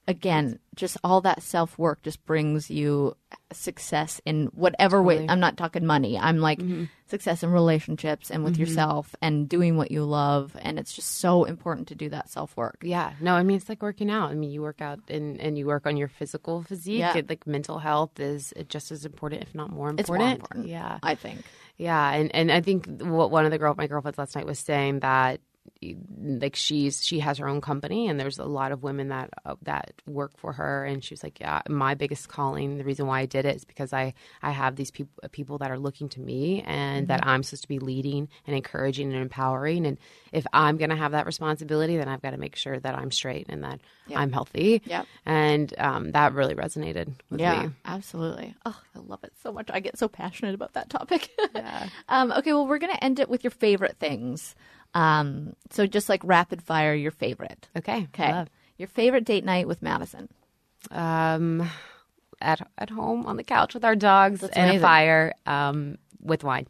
again, just all that self work just brings you success in whatever way. I'm not talking money. I'm like mm-hmm. success in relationships and with mm-hmm. yourself and doing what you love. And it's just so important to do that self work. yeah. No, I mean it's like working out. I mean you work out and and you work on your physical physique. Yeah. It, like mental health is uh, just as important, if not more important. It's more important. Yeah. I think. Yeah, and and I think what one of the girl my girlfriends last night was saying that like she's she has her own company and there's a lot of women that uh, that work for her and she was like yeah my biggest calling the reason why I did it is because I I have these people people that are looking to me and that I'm supposed to be leading and encouraging and empowering and if I'm going to have that responsibility then I've got to make sure that I'm straight and that I'm healthy Yep. and um, that really resonated with Yeah, me absolutely. Oh, I love it so much. I get so passionate about that topic. um, okay, well, we're going to end it with your favorite things. Um, so just like rapid fire, your favorite. okay Okay. love. Your favorite date night with Madison. um, at at home on the couch with our dogs and amazing. a fire um, with wine.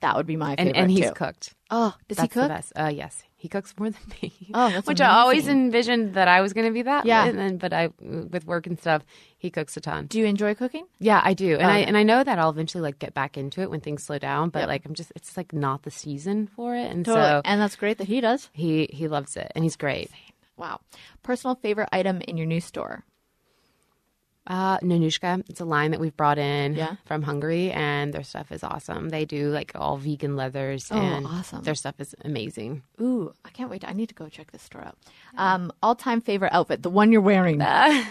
That would be my And favorite. and he's too. cooked. Oh, does That's he cook? the best. Uh, yes, he cooks more than me. Oh, that's which I always envisioned that I was going to be that. Yeah. and then, but I with work and stuff, he cooks a ton. Do you enjoy cooking? Yeah, I do, and oh. I and I know that I'll eventually like get back into it when things slow down. But Yep. like I'm just, it's like not the season for it, and Totally. so and that's great that he does. he he loves it, and he's great. Wow. Personal favorite item in your new store? Uh, Nanushka, it's a line that we've brought in Yeah. from Hungary, and their stuff is awesome. They do like all vegan leathers, Oh, and awesome. their stuff is amazing. Ooh, I can't wait. I need to go check this store out. Um, all time favorite outfit, the one you're wearing.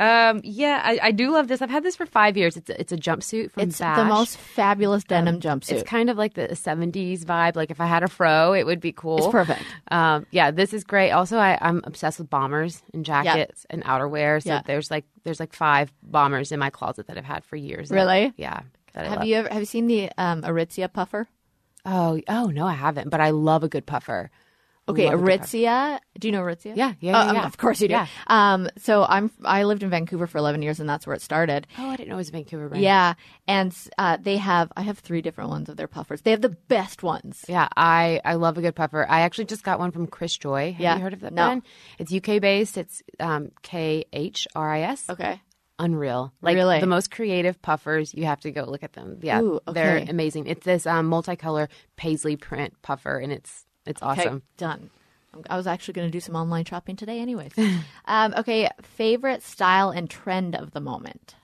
Um, yeah, I, I do love this. I've had this for five years. It's a, it's a jumpsuit from it's Bash. the most fabulous denim jumpsuit. It's kind of like the '70s vibe. Like if I had a fro, it would be cool. It's perfect. Um, yeah, this is great. Also, I, I'm obsessed with bombers and jackets and outerwear. So Yeah. there's like there's like five bombers in my closet that I've had for years. that- Really? yeah. That have you ever have you seen the um, Aritzia puffer? Oh, oh no, I haven't. But I love a good puffer. Okay, Love a good puffer. Aritzia. Do you know Aritzia? Yeah, yeah, Oh, yeah, um, yeah. Of course you do. Yeah. Um, so I'm I lived in Vancouver for 11 years, and that's where it started. Oh, I didn't know it was Vancouver brand. Yeah, and uh, they have I have three different ones of their puffers. They have the best ones. Yeah, I, I love a good puffer. I actually just got one from Khrisjoy. Have Yeah. you heard of that No. brand? It's UK based. It's um, K H R I S. Okay. Unreal. Like Really? the most creative puffers. You have to go look at them. Yeah, Ooh, they're amazing. It's this um, multicolor paisley print puffer, and it's it's Okay, awesome. done. I'm- I was actually going to do some online shopping today, anyways. um, okay, favorite style and trend of the moment.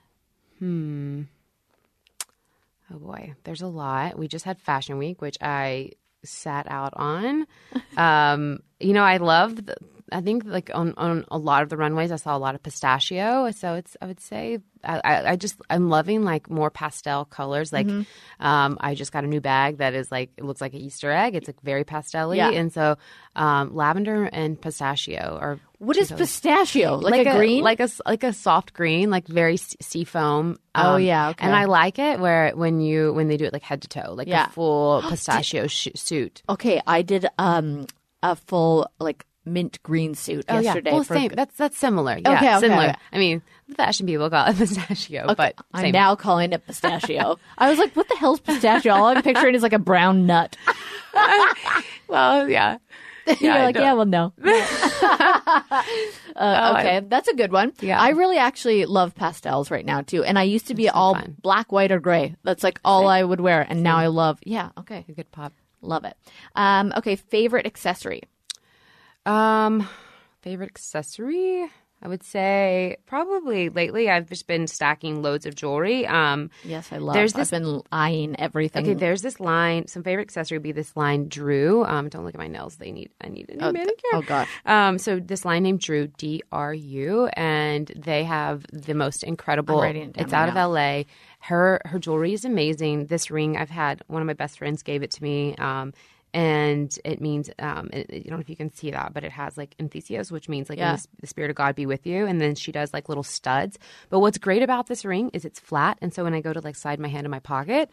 Hmm. Oh boy, there's a lot. We just had Fashion Week, which I sat out on. um, you know, I love. The, I think like on on a lot of the runways, I saw a lot of pistachio. So it's I would say I, I, just I'm loving like more pastel colors. Like, Mm-hmm. um, I just got a new bag that is like it looks like an Easter egg. It's like very pastel-y. Yeah. and so um, lavender and pistachio are What is pistachio? Like, a, a, green? like a like a soft green, like very sea foam. Um, Oh, yeah, okay. And I like it where when you when they do it like head to toe, like Yeah. a full pistachio sh- suit. okay, I did um a full like mint green suit Oh yesterday. yeah, well, for- same. That's that's similar. Yeah, Okay, okay, similar. I mean, the fashion people call it pistachio, Okay, but I'm now calling it pistachio. I was like, what the hell's pistachio? All I'm picturing is like a brown nut. well, yeah. You're I like, know. yeah, well, no. uh, okay, that's a good one. Yeah. I really actually love pastels right now too, and I used to be all fun. black, white, or gray. That's like all I would wear, and now I love. Yeah, okay, A good pop. love it. Um, okay, favorite accessory. Um, favorite accessory? I would say probably lately I've just been stacking loads of jewelry. Um, Yes, I love. There's I've been eyeing everything. okay, there's this line. Some favorite accessory would be this line, Drew. Um, don't look at my nails; they need. I need a new Oh, manicure. oh, gosh. Um, so this line named Drew, D R U, and they have the most incredible. It it's out of. L.A. Her her jewelry is amazing. This ring I've had. One of my best friends gave it to me. Um, and it means um, it, I don't know if you can see that, but it has like enthesios, which means like Yeah. the, the spirit of God be with you. And then she does like little studs. But what's great about this ring is it's flat, and so when I go to like slide my hand in my pocket,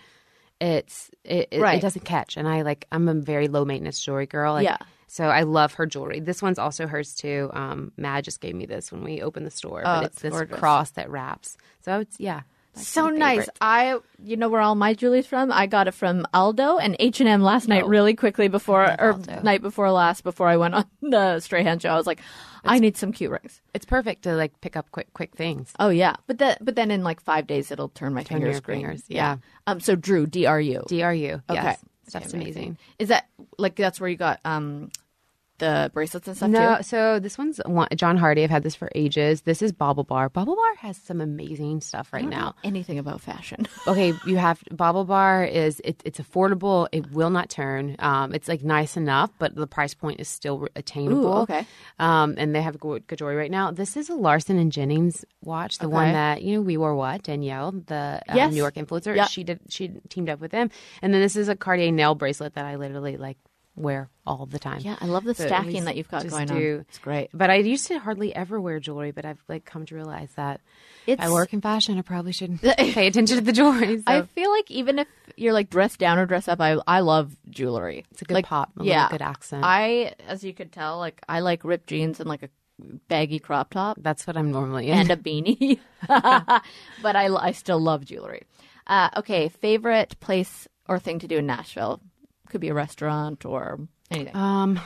it's it, it, Right. it doesn't catch. And I like I'm a very low maintenance jewelry girl. Like, Yeah. So I love her jewelry. This one's also hers too. Um, Mad just gave me this when we opened the store. Oh, but it's it's this gorgeous. cross that wraps. So it's yeah. That's so nice. I, you know, where all my jewelry's from. I got it from Aldo and H and M last night, really quickly before or Aldo. night before last, before I went on the Strahan show. I was like, I need some cute rings. It's perfect to like pick up quick quick things. Oh yeah, but that but then in like five days it'll turn my Turn fingers green. fingers, yeah. Um. So Drew, D R U. D R U. Okay. Yes. Stuff's amazing. Is that like that's where you got um the bracelets and stuff No, too? so this one's one, John Hardy. I've had this for ages. This is BaubleBar. Bobble Bar has some amazing stuff right now. Anything about fashion? okay, you have BaubleBar is it, it's affordable. It will not turn. Um, it's like nice enough, but the price point is still attainable. Ooh, okay. Um, and they have good, good jewelry right now. This is a Larsson and Jennings watch, the one that you know we wore. What Danielle, the uh, Yes. New York influencer, Yeah. she did. She teamed up with them, and then this is a Cartier nail bracelet that I literally like wear all the time. Yeah, I love the So stacking that you've got going do- on. It's great. But I used to hardly ever wear jewelry, but I've like come to realize that It's- I work in fashion. I probably shouldn't pay attention to the jewelry. So. I feel like even if you're like dressed down or dressed up, I I love jewelry. It's a good like, pop, a little yeah, good accent. I, as you could tell, like I like ripped jeans and like a baggy crop top That's what I'm normally in. and a beanie. but I I still love jewelry. Uh, okay, favorite place or thing to do in Nashville could be a restaurant or anything. um,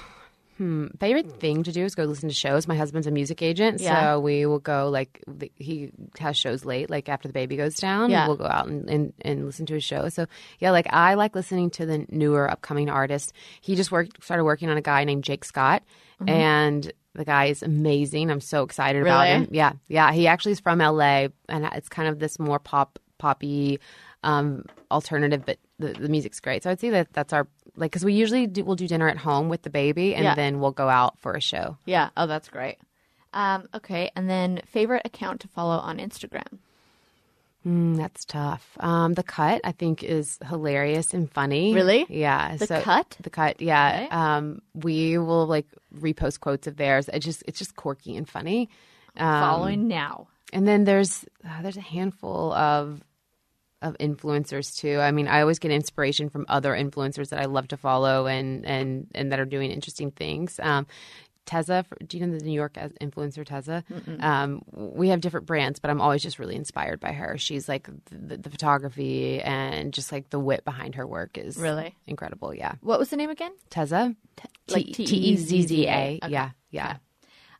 hmm, favorite thing to do is go listen to shows. My husband's a music agent, Yeah. so we will go like the, he has shows late, like after the baby goes down. Yeah. we'll go out and, and, and listen to his show. So yeah, like I like listening to the newer upcoming artists. He just worked started working on a guy named Jake Scott, and the guy is amazing. I'm so excited about him. Yeah, yeah. He actually is from LA, and it's kind of this more pop poppy um, alternative, but the, the music's great. So I'd say that that's our like because we usually do, we'll do dinner at home with the baby, and Yeah. then we'll go out for a show. yeah. Oh, that's great. Um, okay, and then favorite account to follow on Instagram. Mm, that's tough. Um, the cut I think is hilarious and funny. Really? Yeah. The so- Cut? The cut. Yeah. Okay. Um, we will like repost quotes of theirs. It just it's just quirky and funny. Um, Following now. And then there's uh, there's a handful of of influencers too. I mean, I always get inspiration from other influencers that I love to follow and and and that are doing interesting things. Um, Tezza, do you know the New York influencer Tezza? Um, we have different brands, but I'm always just really inspired by her. She's like the, the photography and just like the wit behind her work is Really? incredible. Yeah, What was the name again? Tezza, like T E Z Z A. Yeah, yeah.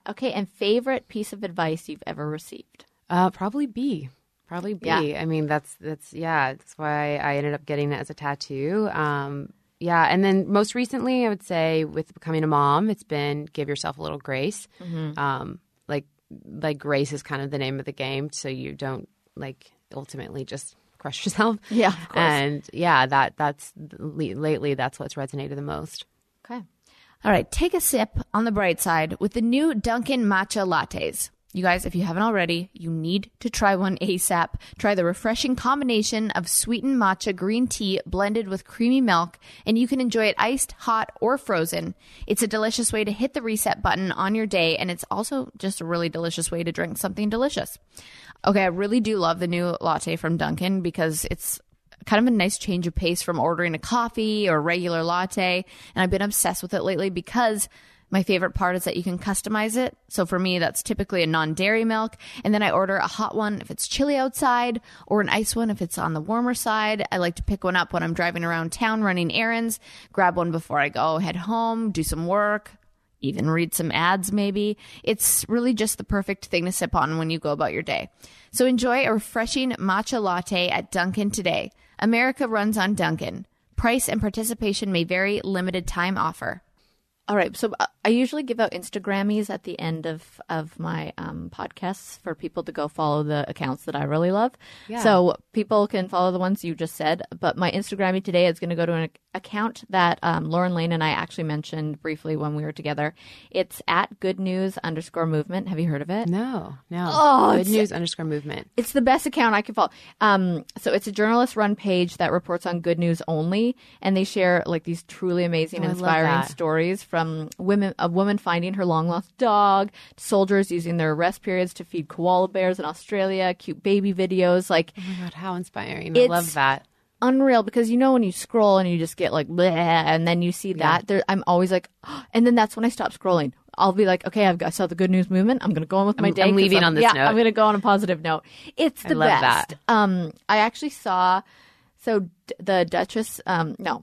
Okay, and favorite piece of advice you've ever received? Uh, probably B. Probably B. I Yeah. mean, that's that's yeah. That's why I ended up getting it as a tattoo. Um, yeah, and then most recently, I would say with becoming a mom, it's been give yourself a little grace. Mm-hmm. Um, like like grace is kind of the name of the game, so you don't like ultimately just crush yourself. Yeah, of course. And yeah, that that's lately that's what's resonated the most. Okay. All right, take a sip on the bright side with the new Dunkin' Matcha Lattes. You guys, if you haven't already, you need to try one ASAP. Try the refreshing combination of sweetened matcha green tea blended with creamy milk, and you can enjoy it iced, hot, or frozen. It's a delicious way to hit the reset button on your day, and it's also just a really delicious way to drink something delicious. Okay, I really do love the new latte from Dunkin' because it's kind of a nice change of pace from ordering a coffee or regular latte. And I've been obsessed with it lately because My favorite part is that you can customize it. So for me, that's typically a non dairy milk. And then I order a hot one if it's chilly outside or an ice one if it's on the warmer side. I like to pick one up when I'm driving around town running errands, grab one before I go head home, do some work, even read some ads maybe. It's really just the perfect thing to sip on when you go about your day. So enjoy a refreshing matcha latte at Dunkin' today. America runs on Dunkin'. Price and participation may vary, limited time offer. All right. So uh, I usually give out Instagrammies at the end of, of my um, podcasts for people to go follow the accounts that I really love. Yeah. So people can follow the ones you just said. But my Instagrammie today is going to go to an account that um, Lauren Lane and I actually mentioned briefly when we were together. It's at good news underscore movement. Have you heard of it? No, no. Oh, Good it's- news underscore movement. It's the best account I can follow. Um, so it's a journalist run page that reports on good news only, and they share like these truly amazing, Oh, inspiring stories from women, a woman finding her long lost dog, soldiers using their rest periods to feed koala bears in Australia, cute baby videos, like Oh my god, how inspiring! I love that. unreal because you know when you scroll and you just get like bleh, and then you see that there I'm always like and then that's when I stop scrolling. I'll be like, okay, I've got, I saw the good news movement. I'm going to go on with my I'm- day. I'm leaving on this yeah, note. I'm going to go on a positive note. It's I the love best. that. Um, I actually saw so d- the Duchess. Um, no,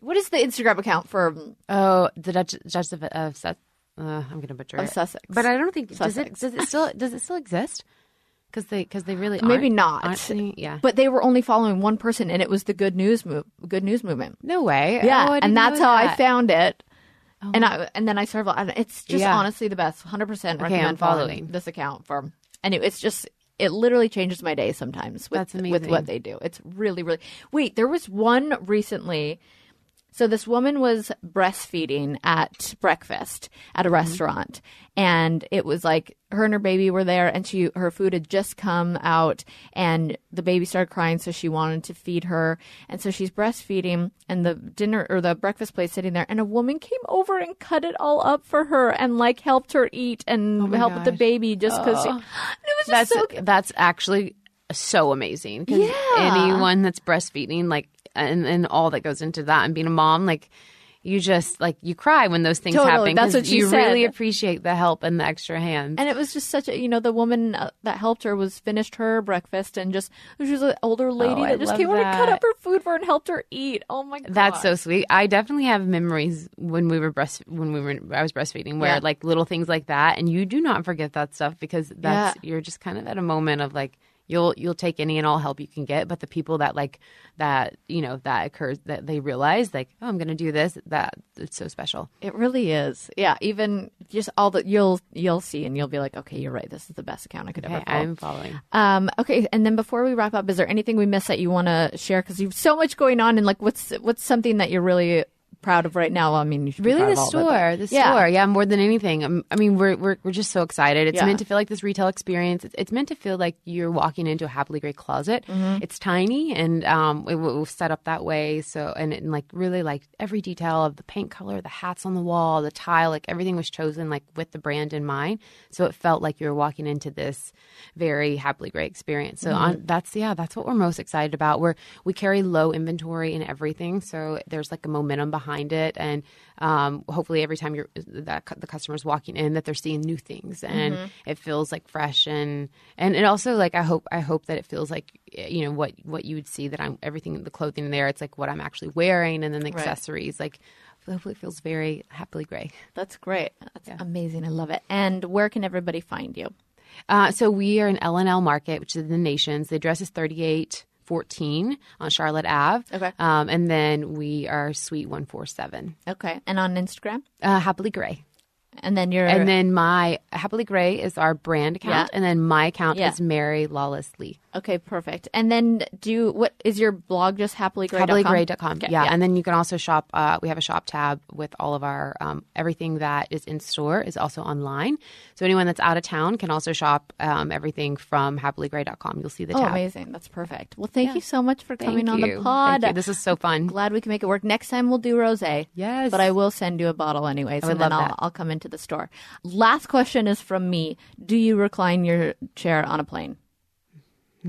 what is the Instagram account for? Oh, the Dutch Judge of, of Sus- uh, I'm going to butcher Of it. Sussex. but I don't think does it Sussex. does it still does it still exist? Because they because they really Maybe aren't- not. aren't they? yeah. But they were only following one person, and it was the Good News move, Good News movement. no way. Yeah, Oh, I didn't and that's know how I that. found it. and I and then I started. and It's just Yeah. honestly the best. Hundred percent Okay, recommend I'm following following. this account for. And it, it's just it literally changes my day sometimes with That's with amazing. what they do. It's really really. Wait, there was one recently. So this woman was breastfeeding at breakfast at Mm-hmm. a restaurant, and it was like her and her baby were there, and she her food had just come out, and the baby started crying, so she wanted to feed her, and so she's breastfeeding, and the dinner or the breakfast plate sitting there, and a woman came over and cut it all up for her, and like helped her eat and Oh helped with the baby just because. It was just That's so that's actually so amazing because Yeah. anyone that's breastfeeding like and and all that goes into that and being a mom like you just like you cry when those things Totally, happen That's what you really appreciate the help and the extra hand. And it was just such a, you know, the woman uh, that helped her was finished her breakfast and just, she was an older lady Oh, I that just came over and cut up her food for her and helped her eat. Oh my God. That's so sweet. I definitely have memories when we were breast when we were I was breastfeeding where Yeah. like little things like that and you do not forget that stuff because that's Yeah. you're just kind of at a moment of like you'll you'll take any and all help you can get but the people that like that you know that occurs that they realize like oh I'm going to do this that it's so special. It really is. Yeah. Even just all that you'll, you'll see and you'll be like, okay, you're right. This is the best account I could Okay, ever follow. I'm following. Um, okay, and then before we wrap up, is there anything we missed that you want to share? Because you've so much going on, and like, what's what's something that you're really proud of right now? I mean, you should be Really, the of all of it, store, but- the Yeah. store, yeah, more than anything. Um, I mean, we're we're we're just so excited. It's Yeah. meant to feel like this retail experience. It's, it's meant to feel like you're walking into a happily grey closet. Mm-hmm. It's tiny and um, it was set up that way. So and, and like really like every detail of the paint color, the hats on the wall, the tile, like everything was chosen like with the brand in mind. So it felt like you were walking into this very happily grey experience. So Mm-hmm. on, that's yeah, that's what we're most excited about. We're we carry low inventory in everything, so there's like a momentum behind it, and um, hopefully every time you're that the customer's walking in, that they're seeing new things, and Mm-hmm. it feels like fresh, and and it also like I hope I hope that it feels like you know what what you would see that I'm everything the clothing in there. It's like what I'm actually wearing, and then the Right. accessories like. Hopefully, it feels very happily grey. That's great. That's amazing. I love it. And where can everybody find you? Uh, so we are in L&L Market, which is in the Nations. The address is 3814 on Charlotte Ave. Okay. Um, and then we are Suite 147. Okay, and on Instagram, Uh, Happily Grey. And then you're And then my Happily Grey is our brand account. Yeah. And then my account Yeah. is Mary Lawless Lee. okay, perfect. And then do you, what is your blog? Just happilygrey.com? happilygrey.com. Okay, yeah. And then you can also shop. Uh, we have a shop tab with all of our um, everything that is in store is also online. So anyone that's out of town can also shop um, everything from happilygrey.com. You'll see the Oh, tab. amazing. That's perfect. Well, thank you so much for Thank coming on you. the pod. Thank you. This is so fun. Glad we can make it work. Next time we'll do rosé. Yes. But I will send you a bottle anyways, would and then love I'll, that. I'll come into the store. Last question is from me. Do you recline your chair on a plane?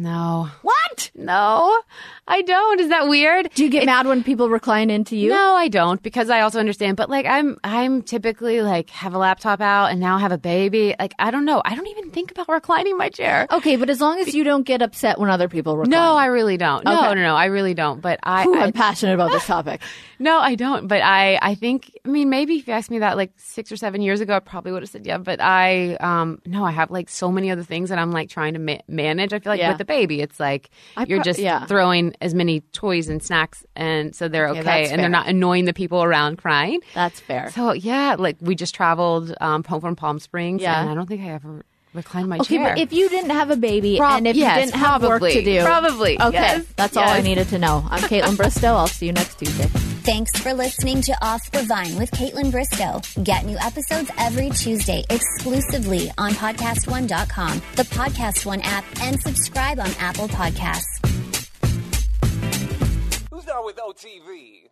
No. What? No, I don't. Is that weird? Do you get mad when people recline into you? No, I don't because I also understand. But like, I'm I'm typically like have a laptop out and now have a baby. Like, I don't know. I don't even think about reclining my chair. Okay, but as long as you don't get upset when other people recline. No, I really don't. No, Okay. no, no, I really don't. But I, Ooh, I I'm passionate about this topic. no, I don't. But I, I think. I mean, maybe if you asked me that like six or seven years ago, I probably would have said yeah. But I, um, no, I have like so many other things that I'm like trying to ma- manage. I feel like Yeah. with the baby, it's like you're pro- just yeah. throwing as many toys and snacks, and so they're Okay, okay, and they're not annoying the people around crying. That's fair. So yeah, like we just traveled um, home from Palm Springs, Yeah. and I don't think I ever reclined my Okay, chair. but if you didn't have a baby Prob- and if yes, you didn't have work to do, Probably, Okay, yes, that's all I needed to know. I'm Kaitlyn Bristowe. I'll see you next Tuesday. Thanks for listening to Off the Vine with Kaitlyn Bristowe. Get new episodes every Tuesday exclusively on podcastone.com, the Podcast One app, and subscribe on Apple Podcasts. Who's down with OTV?